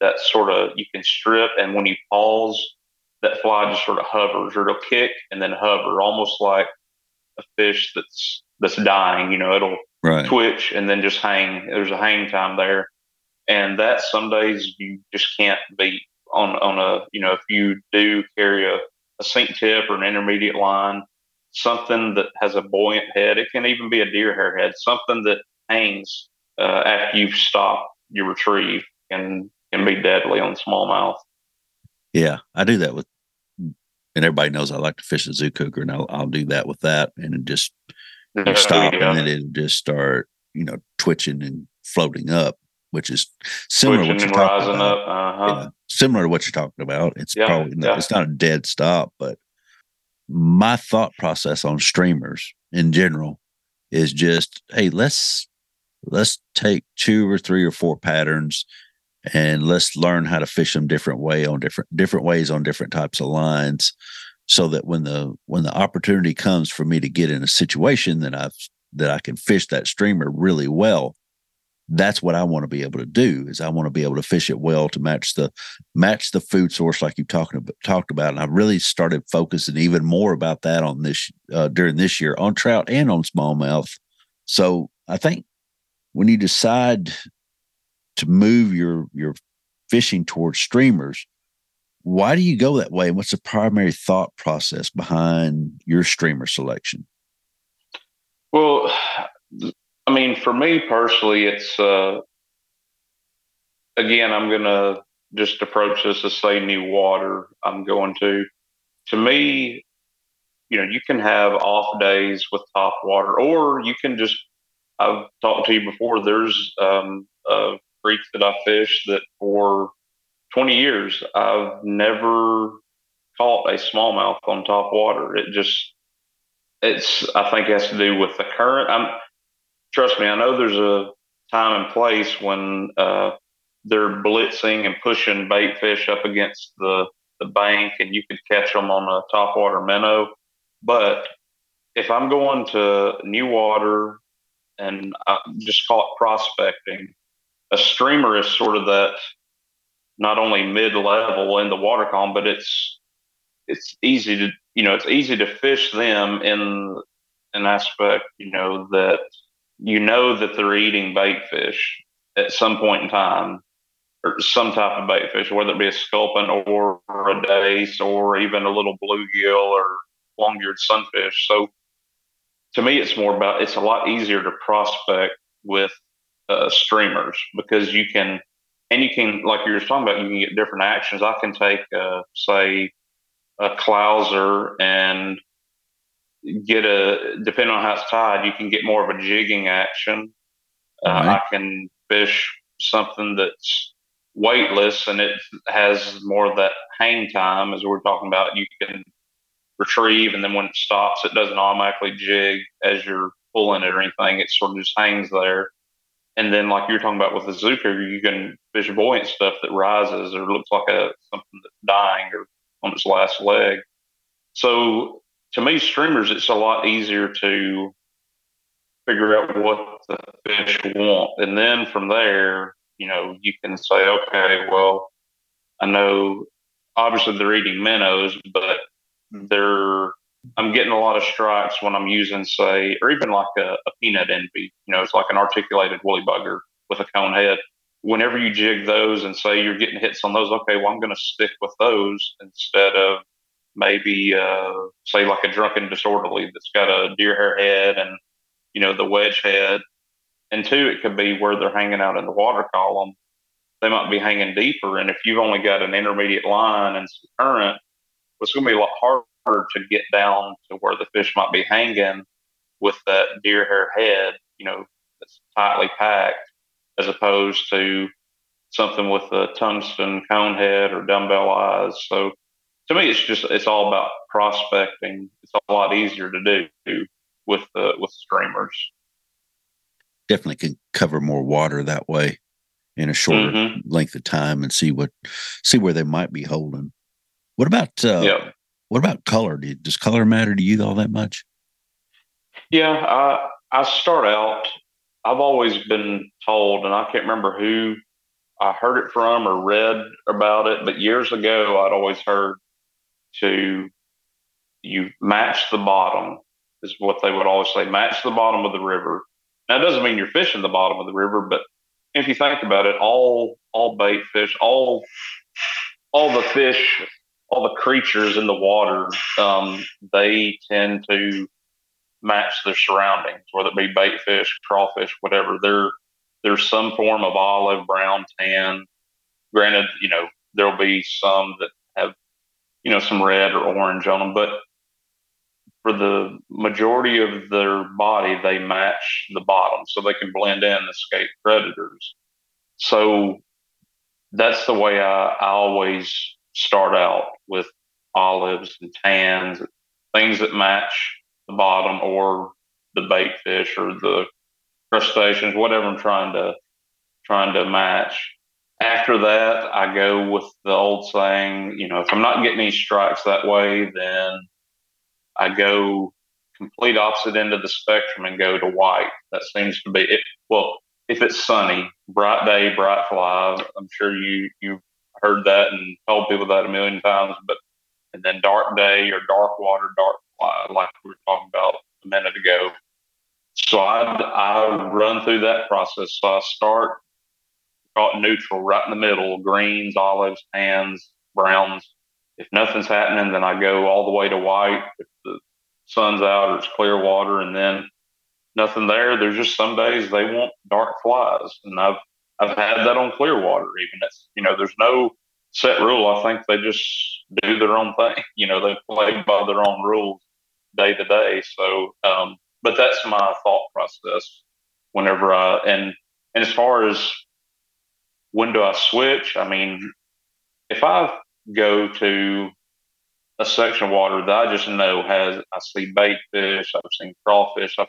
that sort of you can strip and when you pause, that fly just sort of hovers or it'll kick and then hover, almost like a fish that's that's dying. You know, it'll right. twitch and then just hang. There's a hang time there, and that some days you just can't beat on on a you know if you do carry a, a sink tip or an intermediate line, something that has a buoyant head. It can even be a deer hair head, something that hangs uh, after you've stopped your retrieve can can be deadly on smallmouth. Yeah, I do that with, and everybody knows I like to fish a Zoo Cougar, and I'll, I'll do that with that, and just you stop yeah. and then it'll just start, you know, twitching and floating up, which is similar to what you're talking about. Uh-huh. similar to what you're talking about. It's yeah, probably not, yeah. it's not a dead stop, but my thought process on streamers in general is just, hey, let's let's take two or three or four patterns and let's learn how to fish them different way on different different ways on different types of lines so that when the when the opportunity comes for me to get in a situation that I've that I can fish that streamer really well, that's what I want to be able to do. Is I want to be able to fish it well to match the match the food source like you talking about talked about. And I really started focusing even more about that on this uh, during this year on trout and on smallmouth. So I think when you decide to move your your fishing towards streamers, why do you go that way? What's the primary thought process behind your streamer selection? Well, I mean, for me personally, it's uh, again, I'm going to just approach this as say new water. I'm going to, to me, you know, you can have off days with top water, or you can just. I've talked to you before. There's um, a creek that I fish that for 20 years, I've never caught a smallmouth on top water. It just, it's, I think it has to do with the current. I'm, trust me, I know there's a time and place when uh, they're blitzing and pushing bait fish up against the, the bank and you could catch them on a topwater minnow. But if I'm going to new water and I just call it prospecting, a streamer is sort of that not only mid level in the water column, but it's it's easy to you know it's easy to fish them in an aspect you know that you know that they're eating bait fish at some point in time or some type of bait fish, whether it be a sculpin or a dace or even a little bluegill or long-eared sunfish. So to me, it's more about it's a lot easier to prospect with uh, streamers because you can, and you can, like you were talking about, you can get different actions. I can take, uh, say, a clouser and get a, depending on how it's tied, you can get more of a jigging action. Uh, right. I can fish something that's weightless and it has more of that hang time as we are talking about. You can retrieve and then when it stops, it doesn't automatically jig as you're pulling it or anything. It sort of just hangs there. And then, like you're talking about with the Zoo Cougar, you can fish buoyant stuff that rises or looks like a something that's dying or on its last leg. So, to me, streamers, it's a lot easier to figure out what the fish want, and then from there, you know, you can say, okay, well, I know obviously they're eating minnows, but hmm. they're I'm getting a lot of strikes when I'm using, say, or even like a, a peanut envy. You know, it's like an articulated woolly bugger with a cone head. Whenever you jig those and say you're getting hits on those, okay, well, I'm going to stick with those instead of maybe, uh, say, like a drunken disorderly that's got a deer hair head and, you know, the wedge head. And two, it could be where they're hanging out in the water column. They might be hanging deeper. And if you've only got an intermediate line and some current, it's going to be a lot harder to get down to where the fish might be hanging with that deer hair head, you know, that's tightly packed, as opposed to something with a tungsten cone head or dumbbell eyes. So to me, it's just it's all about prospecting. It's a lot easier to do with the with streamers. Definitely can cover more water that way in a shorter mm-hmm. length of time and see what see where they might be holding. What about uh, yeah. What about color? does color matter to you all that much? Yeah, I I start out. I've always been told, and I can't remember who I heard it from or read about it, but years ago I'd always heard to you match the bottom is what they would always say. Match the bottom of the river. It doesn't mean you're fishing the bottom of the river, but if you think about it, all all bait fish, all all the fish all the creatures in the water, um, they tend to match their surroundings, whether it be bait fish, crawfish, whatever. There, there's some form of olive, brown, tan. Granted, you know, there'll be some that have, you know, some red or orange on them, but for the majority of their body, they match the bottom so they can blend in and escape predators. So that's the way I, I always start out with olives and tans, things that match the bottom or the bait fish or the crustaceans, whatever I'm trying to trying to match. After that, I go with the old saying, you know, if I'm not getting any strikes that way, then I go complete opposite end of the spectrum and go to white. That seems to be it. Well, if it's sunny, bright day, bright fly, I'm sure you you heard that and told people that a million times. But and then dark day or dark water, dark like we were talking about a minute ago. So I I run through that process. So I start caught neutral, right in the middle, greens, olives, tans, browns. If nothing's happening, then I go all the way to white. If the sun's out or it's clear water, and then nothing there. There's just some days they want dark flies, and I've I've had that on Clearwater. Even it's you know, there's no set rule. I think they just do their own thing. <laughs> You know, they play by their own rules day to day. So, um, but that's my thought process whenever I and and as far as when do I switch? I mean, if I go to a section of water that I just know has I see bait fish, I've seen crawfish, I've,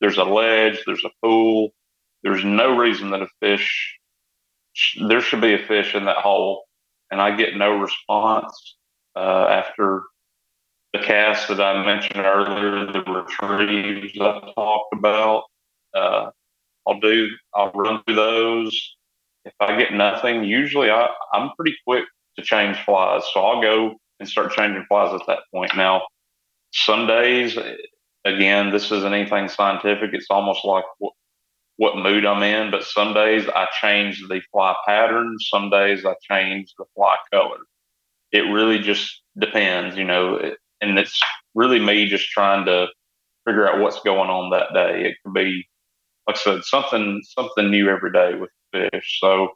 there's a ledge, there's a pool, there's no reason that a fish, there should be a fish in that hole. and I get no response uh, after the cast that I mentioned earlier, the retrieves I talked about. Uh, I'll do, I'll run through those. If I get nothing, usually I, I'm pretty quick to change flies. So I'll go and start changing flies at that point. Now, some days, again, this isn't anything scientific. It's almost like what, mood I'm in. But some days I change the fly pattern. Some days I change the fly color. It really just depends, you know, and it's really me just trying to figure out what's going on that day. It could be, like I said, something something new every day with fish. So,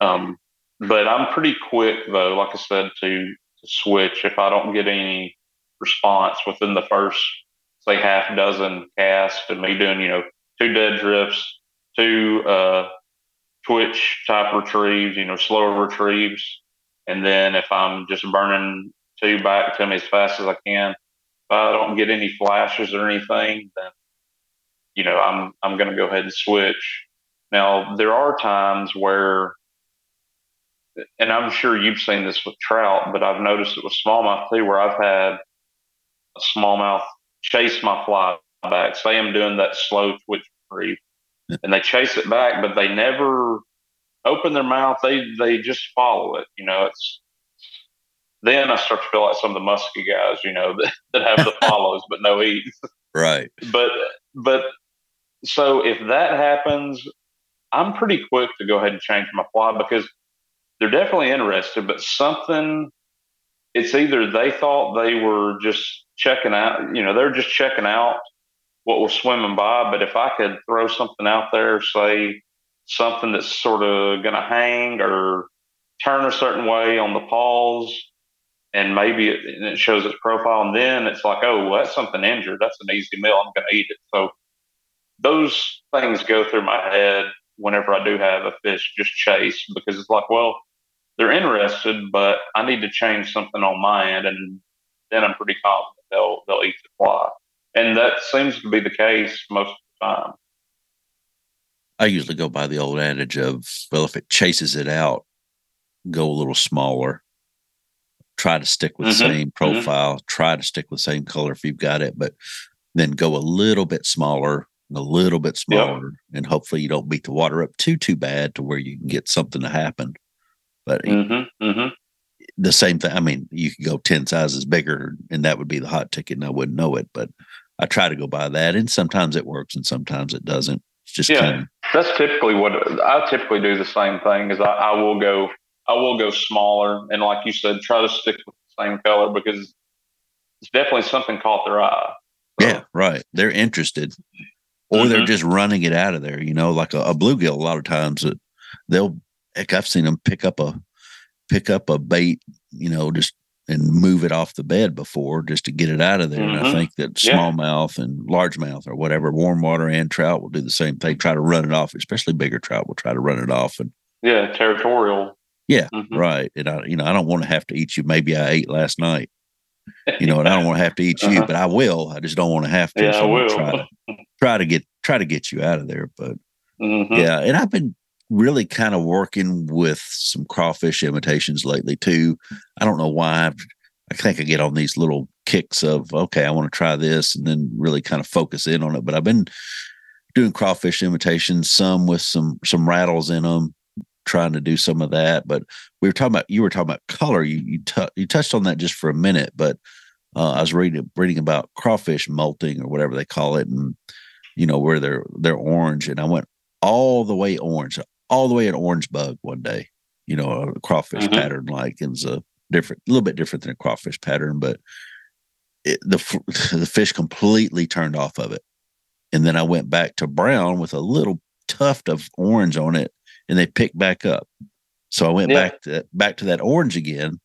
um, but I'm pretty quick though, like I said, to, to switch if I don't get any response within the first say half dozen casts and me doing, you know, two dead drifts, two uh, twitch type retrieves, you know, slower retrieves. And then if I'm just burning two back to me as fast as I can, if I don't get any flashes or anything, then you know, I'm I'm gonna go ahead and switch. Now there are times where and I'm sure you've seen this with trout, but I've noticed it with smallmouth too, where I've had a smallmouth chase my fly back. Say I'm doing that slow twitch retrieve, and they chase it back, but they never open their mouth. They they just follow it. You know, it's then I start to feel like some of the musky guys, you know, <laughs> that, that have the follows but no eats. Right. But but so if that happens, I'm pretty quick to go ahead and change my fly because they're definitely interested, but something it's either they thought they were just checking out, you know, they're just checking out what was swimming by. But if I could throw something out there, say something that's sort of going to hang or turn a certain way on the pause, and maybe it, and it shows its profile, and then it's like, oh, well, that's something injured. That's an easy meal. I'm going to eat it. So those things go through my head whenever I do have a fish just chase because it's like, well, they're interested, but I need to change something on my end, and then I'm pretty confident they'll they'll eat the fly, and that seems to be the case most of the time. I usually go by the old adage of, well, if it chases it out, go a little smaller. Try to stick with mm-hmm. the same mm-hmm. profile. Mm-hmm. Try to stick with the same color if you've got it, but then go a little bit smaller, a little bit smaller, yep. and hopefully you don't beat the water up too too bad to where you can get something to happen. But mm-hmm, mm-hmm. the same thing. I mean, you could go ten sizes bigger, and that would be the hot ticket, and I wouldn't know it. But I try to go by that, and sometimes it works, and sometimes it doesn't. It's just yeah. Kind of, that's typically what I typically do. The same thing is I, I will go, I will go smaller, and like you said, try to stick with the same color because it's definitely something caught their eye. So. Yeah, right. They're interested, or mm-hmm. they're just running it out of there. You know, like a, a bluegill. A lot of times, that they'll heck, I've seen them pick up a pick up a bait, you know, just and move it off the bed before just to get it out of there. Mm-hmm. And I mm-hmm. think that smallmouth yeah. and largemouth or whatever, warm water and trout will do the same thing. Try to run it off, especially bigger trout will try to run it off. And yeah, territorial. Yeah, mm-hmm. right. And I, you know, I don't want to have to eat you. Maybe I ate last night. You know, and I don't <laughs> want to have to eat you, uh-huh. but I will. I just don't want to have to. Yeah, so I will. Try to, <laughs> try to get try to get you out of there. But mm-hmm. yeah, and I've been really kind of working with some crawfish imitations lately too. I don't know why. I've, think I get on these little kicks of okay, I want to try this, and then really kind of focus in on it. But I've been doing crawfish imitations, some with some some rattles in them, trying to do some of that. But we were talking about you were talking about color. You you, t- you touched on that just for a minute, but uh, I was reading reading about crawfish molting or whatever they call it, and you know where they're they're orange, and I went all the way orange, all the way an orange bug one day, you know, a crawfish mm-hmm. pattern was a different, a little bit different than a crawfish pattern, but it, the <laughs> the fish completely turned off of it. And then I went back to brown with a little tuft of orange on it, and they picked back up. So I went yeah. back to back to that orange again,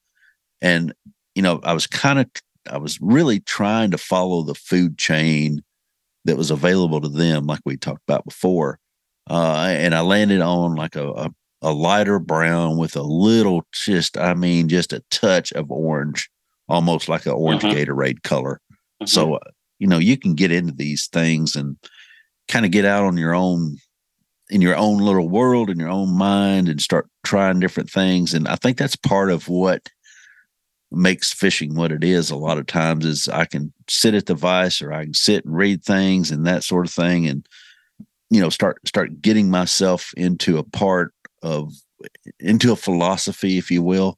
and you know I was kind of I was really trying to follow the food chain that was available to them, like we talked about before uh, and I landed on like a, a, a lighter brown with a little, just I mean, just a touch of orange, almost like an orange uh-huh. Gatorade color. Uh-huh. So uh, you know you can get into these things and kind of get out on your own in your own little world in your own mind and start trying different things and i think that's part of what makes fishing what it is a lot of times is i can sit at the vise or i can sit and read things and that sort of thing and you know start start getting myself into a part of into a philosophy if you will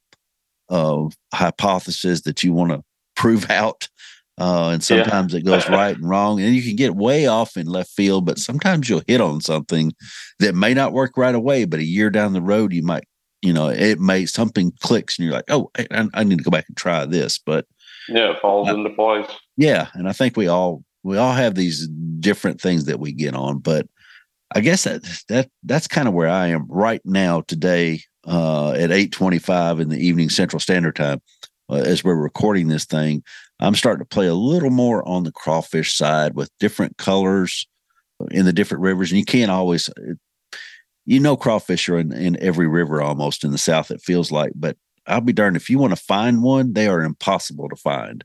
of hypothesis that you want to prove <laughs> out uh, and sometimes yeah. it goes right and wrong and you can get way off in left field but sometimes you'll hit on something that may not work right away but a year down the road you might you know it may something clicks and you're like oh I, I need to go back and try this but yeah it falls into place yeah and i think we all we all have these different things that we get on but i guess that that that's kind of where i am right now today uh at 825 in the evening central standard time uh, as we're recording this thing I'm starting to play a little more on the crawfish side with different colors in the different rivers. And you can't always, you know, crawfish are in, in every river almost in the South, it feels like. But I'll be darned if you want to find one, they are impossible to find.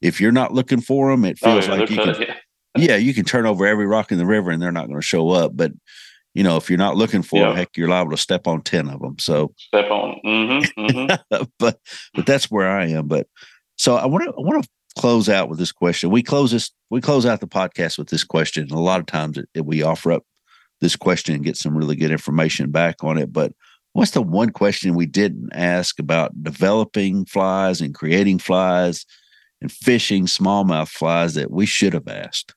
If you're not looking for them, it oh, feels oh, yeah, like you can, yeah. Yeah, you can turn over every rock in the river and they're not going to show up. But you know, if you're not looking for yeah. them, heck, you're liable to step on ten of them. So step on, mm-hmm, mm-hmm. <laughs> but but that's where I am. But so I want to I want to close out with this question. We close this, we close out the podcast with this question. A lot of times it, it, we offer up this question and get some really good information back on it. But what's the one question we didn't ask about developing flies and creating flies and fishing smallmouth flies that we should have asked?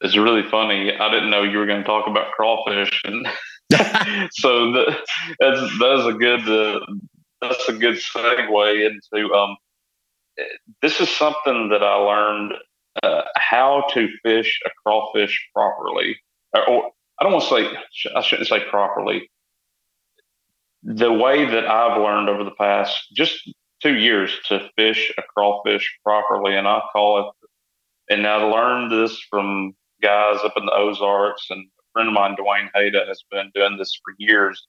It's really funny. I didn't know you were going to talk about crawfish, and <laughs> so the, that's that's a good uh, that's a good segue into um, this is something that I learned uh, how to fish a crawfish properly. Or, or, I don't want to say, I shouldn't say properly. The way that I've learned over the past just two years to fish a crawfish properly, and I call it, and I learned this from guys up in the Ozarks, and a friend of mine, Duane Hada, has been doing this for years,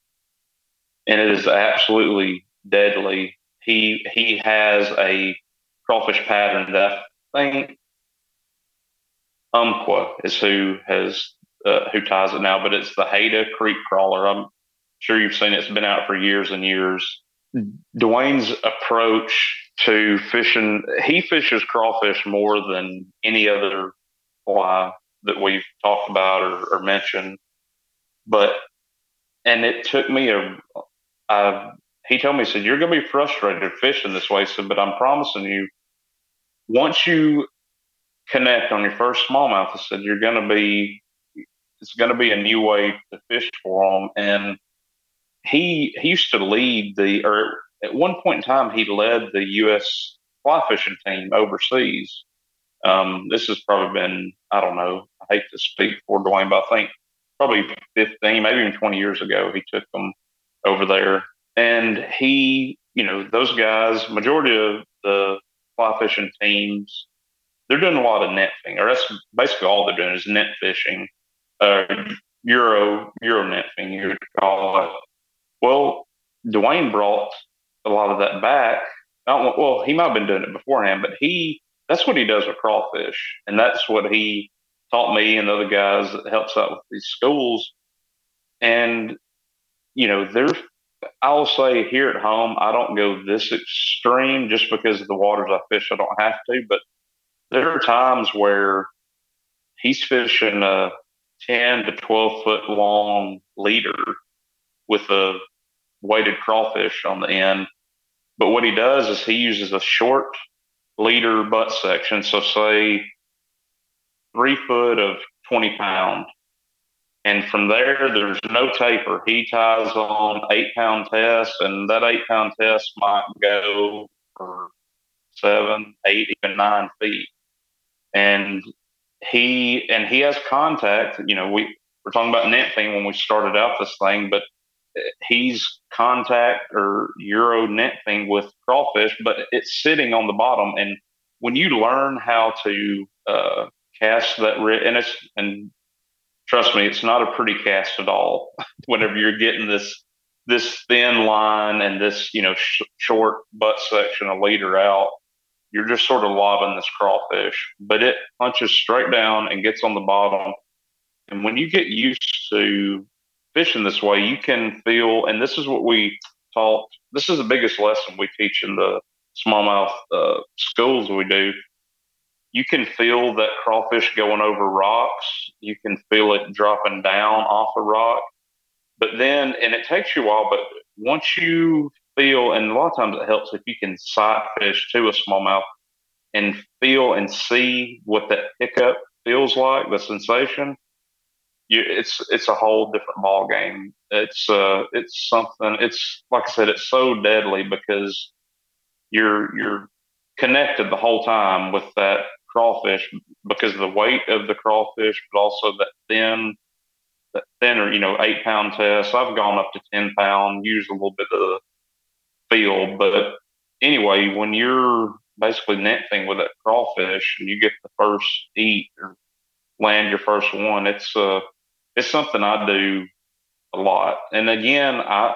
and it is absolutely deadly. He he has a crawfish pattern that I think Umpqua is who has uh, who ties it now, but it's the Hada Creek Crawler. I'm sure you've seen it. It's been out for years and years. Duane's approach to fishing, he fishes crawfish more than any other fly that we've talked about or, or mentioned. But, and it took me a, I, he told me, he said, You're going to be frustrated fishing this way. So, but I'm promising you, once you connect on your first smallmouth, I said you're going to be it's going to be a new way to fish for them. And he he used to lead the or at one point in time he led the U.S. fly fishing team overseas. Um, this has probably been I don't know I hate to speak for Duane, but I think probably 15, maybe even 20 years ago he took them over there, and he you know those guys majority of the fly fishing teams, they're doing a lot of nymph fishing, or that's basically all they're doing is nymph fishing, uh, Euro Euro nymph fishing, you would call it. Well, Duane brought a lot of that back. I don't, well, he might have been doing it beforehand, but he that's what he does with crawfish, and that's what he taught me and other guys that helps out with these schools. And you know, there's I'll say here at home, I don't go this extreme just because of the waters I fish. I don't have to, but there are times where he's fishing a 10 to 12 foot long leader with a weighted crawfish on the end. But what he does is he uses a short leader butt section. So, say three foot of 20 pound and from there, there's no taper. He ties on eight pound test, and that eight pound test might go for seven, eight, even nine feet. And he and he has contact. You know, we we're talking about nymphing when we started out this thing, but he's contact or euro net thing with crawfish, but it's sitting on the bottom. And when you learn how to uh, cast that, and it's and trust me, it's not a pretty cast at all. <laughs> Whenever you're getting this this thin line and this you know sh- short butt section a leader out, you're just sort of lobbing this crawfish, but it punches straight down and gets on the bottom. And when you get used to fishing this way, you can feel, and this is what we taught. This is the biggest lesson we teach in the smallmouth uh, schools we do. You can feel that crawfish going over rocks. You can feel it dropping down off a rock. But then, and it takes you a while, but once you feel, and a lot of times it helps if you can sight fish to a smallmouth and feel and see what that pickup feels like, the sensation. You, it's it's a whole different ball game. It's uh it's something. It's like I said, it's so deadly because you're you're connected the whole time with that crawfish because of the weight of the crawfish, but also that thin that thinner, you know, eight pound test. I've gone up to ten pound, use a little bit of the feel, but anyway, when you're basically netting with that crawfish and you get the first eat or land your first one, it's uh it's something I do a lot. And again, I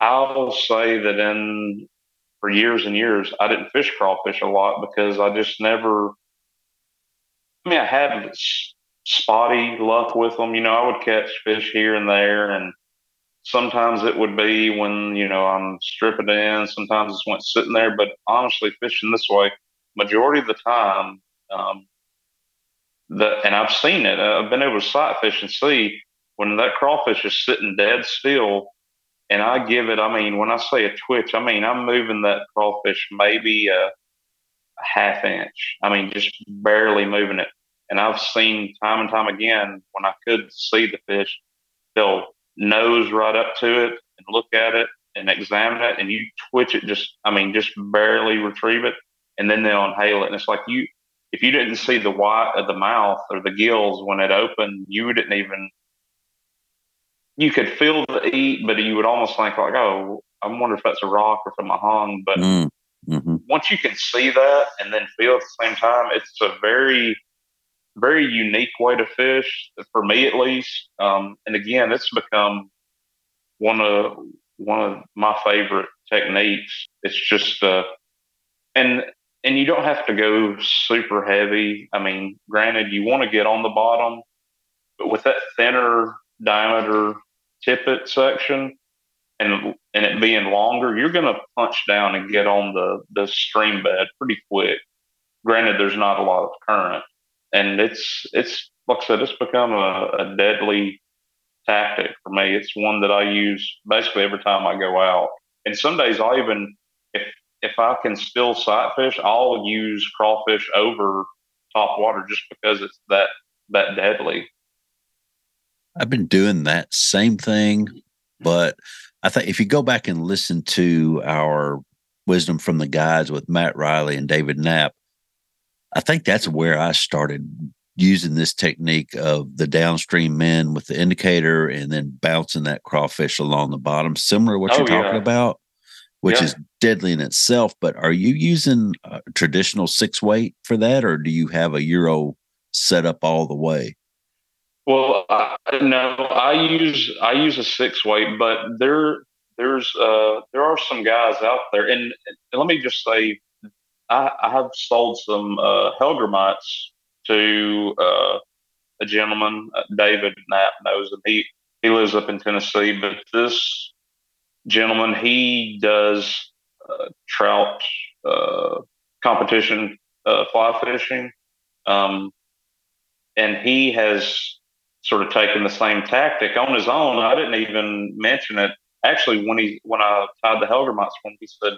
I'll say that in for years and years I didn't fish crawfish a lot because I just never I mean I had spotty luck with them. You know, I would catch fish here and there and sometimes it would be when you know I'm stripping in. Sometimes it's when sitting there. But honestly, fishing this way, majority of the time, um, that and I've seen it. Uh, I've been able to sight fish and see when that crawfish is sitting dead still, and I give it. I mean, when I say a twitch, I mean I'm moving that crawfish maybe a, a half inch. I mean, just barely moving it. And I've seen time and time again when I could see the fish, they'll nose right up to it and look at it and examine it and you twitch it just I mean just barely retrieve it and then they'll inhale it and it's like you if you didn't see the white of the mouth or the gills when it opened you didn't even you could feel the eat but you would almost think like oh I wonder if that's a rock or from a hung but mm, mm-hmm. once you can see that and then feel at the same time it's a very very unique way to fish for me at least. Um, and again, it's become one of one of my favorite techniques. It's just uh, and and you don't have to go super heavy. I mean, granted, you want to get on the bottom, but with that thinner diameter tippet section and and it being longer, you're going to punch down and get on the the stream bed pretty quick. Granted, there's not a lot of current, and it's it's like I said, it's become a, a deadly tactic for me. It's one that I use basically every time I go out. And some days I'll even if if I can still sight fish, I'll use crawfish over top water just because it's that that deadly. I've been doing that same thing, but I think if you go back and listen to our wisdom from the guides with Matt Riley and David Knapp, I think that's where I started using this technique of the downstream men with the indicator and then bouncing that crawfish along the bottom, similar to what oh, you're talking yeah. about, which yeah. is deadly in itself. But are you using a traditional six weight for that, or do you have a Euro set up all the way? Well, uh, no, I use I use a six weight, but there there's uh there are some guys out there, and, and let me just say I, I have sold some uh, Hellgrammites to uh, a gentleman, uh, David Knapp knows him. He he lives up in Tennessee, but this gentleman he does uh, trout uh, competition uh, fly fishing, um, and he has sort of taken the same tactic on his own. I didn't even mention it. Actually, when he when I tied the Hellgrammites when he said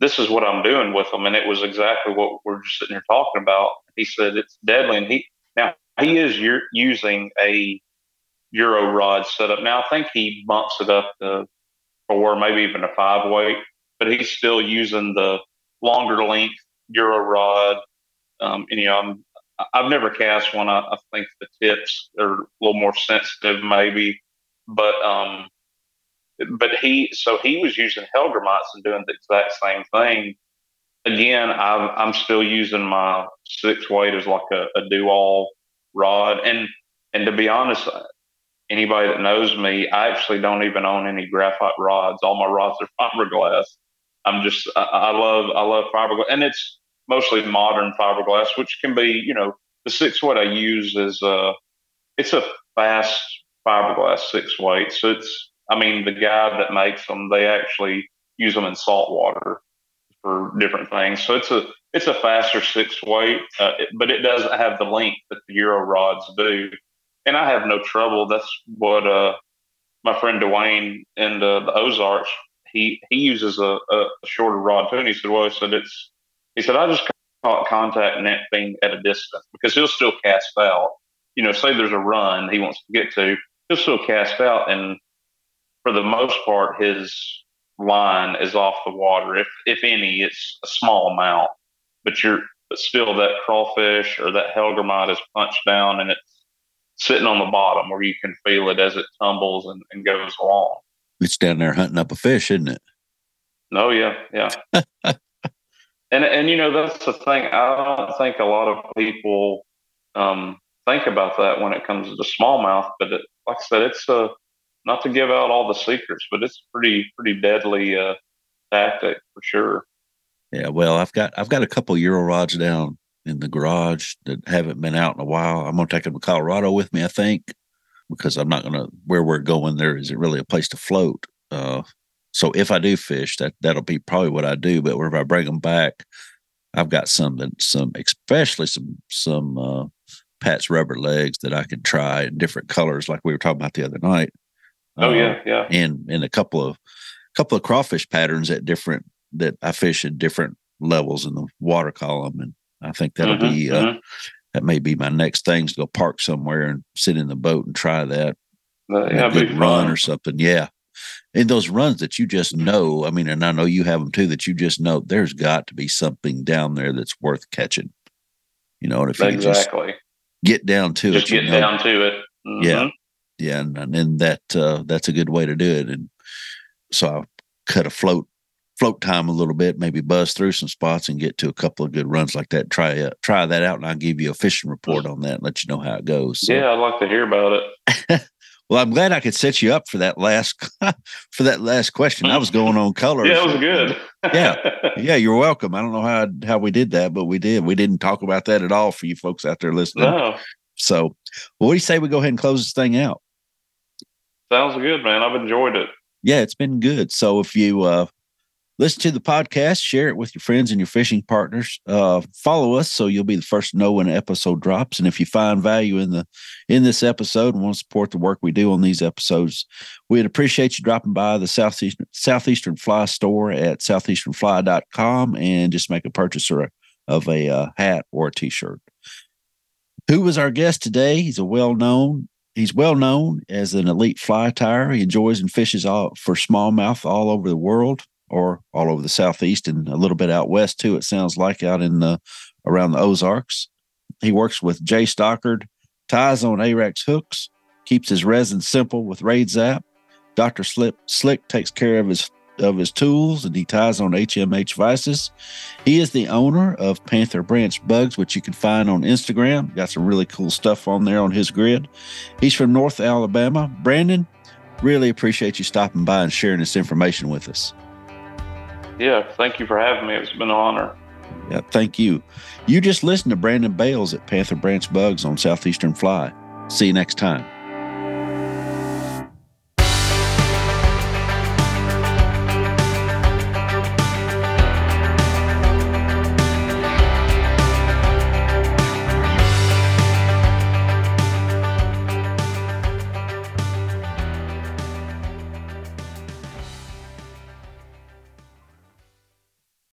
this is what I'm doing with them. And it was exactly what we're just sitting here talking about. He said it's deadly. And he, now he is using a Euro rod setup. Now I think he bumps it up to four, maybe even a five weight, but he's still using the longer length Euro rod. Um, and, you know, I'm, I've never cast one. I, I think the tips are a little more sensitive, maybe, but um, but he so he was using Hellgrammites and doing the exact same thing. Again, I'm I'm still using my six weight as like a, a do all rod, and and to be honest, anybody that knows me, I actually don't even own any graphite rods. All my rods are fiberglass. I'm just I, I love I love fiberglass, and it's mostly modern fiberglass, which can be you know the six weight I use is uh it's a fast fiberglass six weight. So it's, I mean, the guy that makes them, they actually use them in salt water for different things. So it's a it's a faster six weight, uh, but it doesn't have the length that the Euro rods do. And I have no trouble. That's what uh, my friend Duane in the, the Ozarks he he uses a, a, shorter rod too. And he said, well, he said it's he said I just caught contact net thing at a distance because he'll still cast out. You know, say there's a run he wants to get to, he'll still cast out, and for the most part, his line is off the water. If if any, it's a small amount, but you're but still that crawfish or that hellgrammite is punched down and it's sitting on the bottom where you can feel it as it tumbles and, and goes along. It's down there hunting up a fish, isn't it? Oh yeah, yeah. <laughs> and and you know that's the thing. I don't think a lot of people um, think about that when it comes to smallmouth. But it, like I said, it's uh, not to give out all the secrets, but it's pretty pretty deadly uh, tactic for sure. Yeah, well, I've got I've got a couple Euro rods down in the garage that haven't been out in a while. I'm gonna take them to Colorado with me, I think, because I'm not gonna where we're going. There isn't really a place to float. Uh, so if I do fish, that that'll be probably what I do. But whenever I bring them back, I've got some that some especially some some uh, Pat's rubber legs that I can try in different colors, like we were talking about the other night. Oh uh, yeah, yeah. And and a couple of couple of crawfish patterns at different that I fish at different levels in the water column, and I think that'll mm-hmm, be uh, mm-hmm. That may be my next thing to go park somewhere and sit in the boat and try that. Uh, yeah, run or something. Yeah, in those runs that you just know. I mean, and I know you have them too. That you just know there's got to be something down there that's worth catching. You know, and if exactly. you just get down to just it, get you know, down to it. Mm-hmm. Yeah, yeah, and, and that uh, that's a good way to do it. And so I cut a float float time a little bit, maybe buzz through some spots and get to a couple of good runs like that. Try uh, try that out, and I'll give you a fishing report on that and let you know how it goes. So. Yeah, I'd like to hear about it. <laughs> well, I'm glad I could set you up for that last <laughs> for that last question. I was going on colors. yeah, it was good. yeah, <laughs> yeah, you're welcome. I don't know how how we did that, but we did. We didn't talk about that at all for you folks out there listening. No. So, well, what do you say we go ahead and close this thing out? Sounds good, man. I've enjoyed it. Yeah, it's been good. So if you uh listen to the podcast, share it with your friends and your fishing partners. Uh, follow us so you'll be the first to know when an episode drops. And if you find value in the in this episode and want to support the work we do on these episodes, we'd appreciate you dropping by the Southeastern Southeastern Fly store at southeasternfly.com and just make a purchase or of a uh, hat or a t-shirt. Who was our guest today? He's a well-known He's well known as an elite fly tyer. He enjoys and fishes all for smallmouth all over the world or all over the southeast and a little bit out west too. It sounds like out in the around the Ozarks. He works with J. Stockard, ties on Ahrex hooks, keeps his resin simple with Raid Zap. Dr. Slip Slick takes care of his of his tools and he ties on HMH vices. He is the owner of Panther Branch Bugs, which you can find on Instagram. Got some really cool stuff on there on his grid. He's from North Alabama. Brandon, really appreciate you stopping by and sharing this information with us yeah, thank you for having me. It's been an honor. Yeah, thank you. You just listened to Brandon Bales at Panther Branch Bugs on Southeastern Fly. See you next time.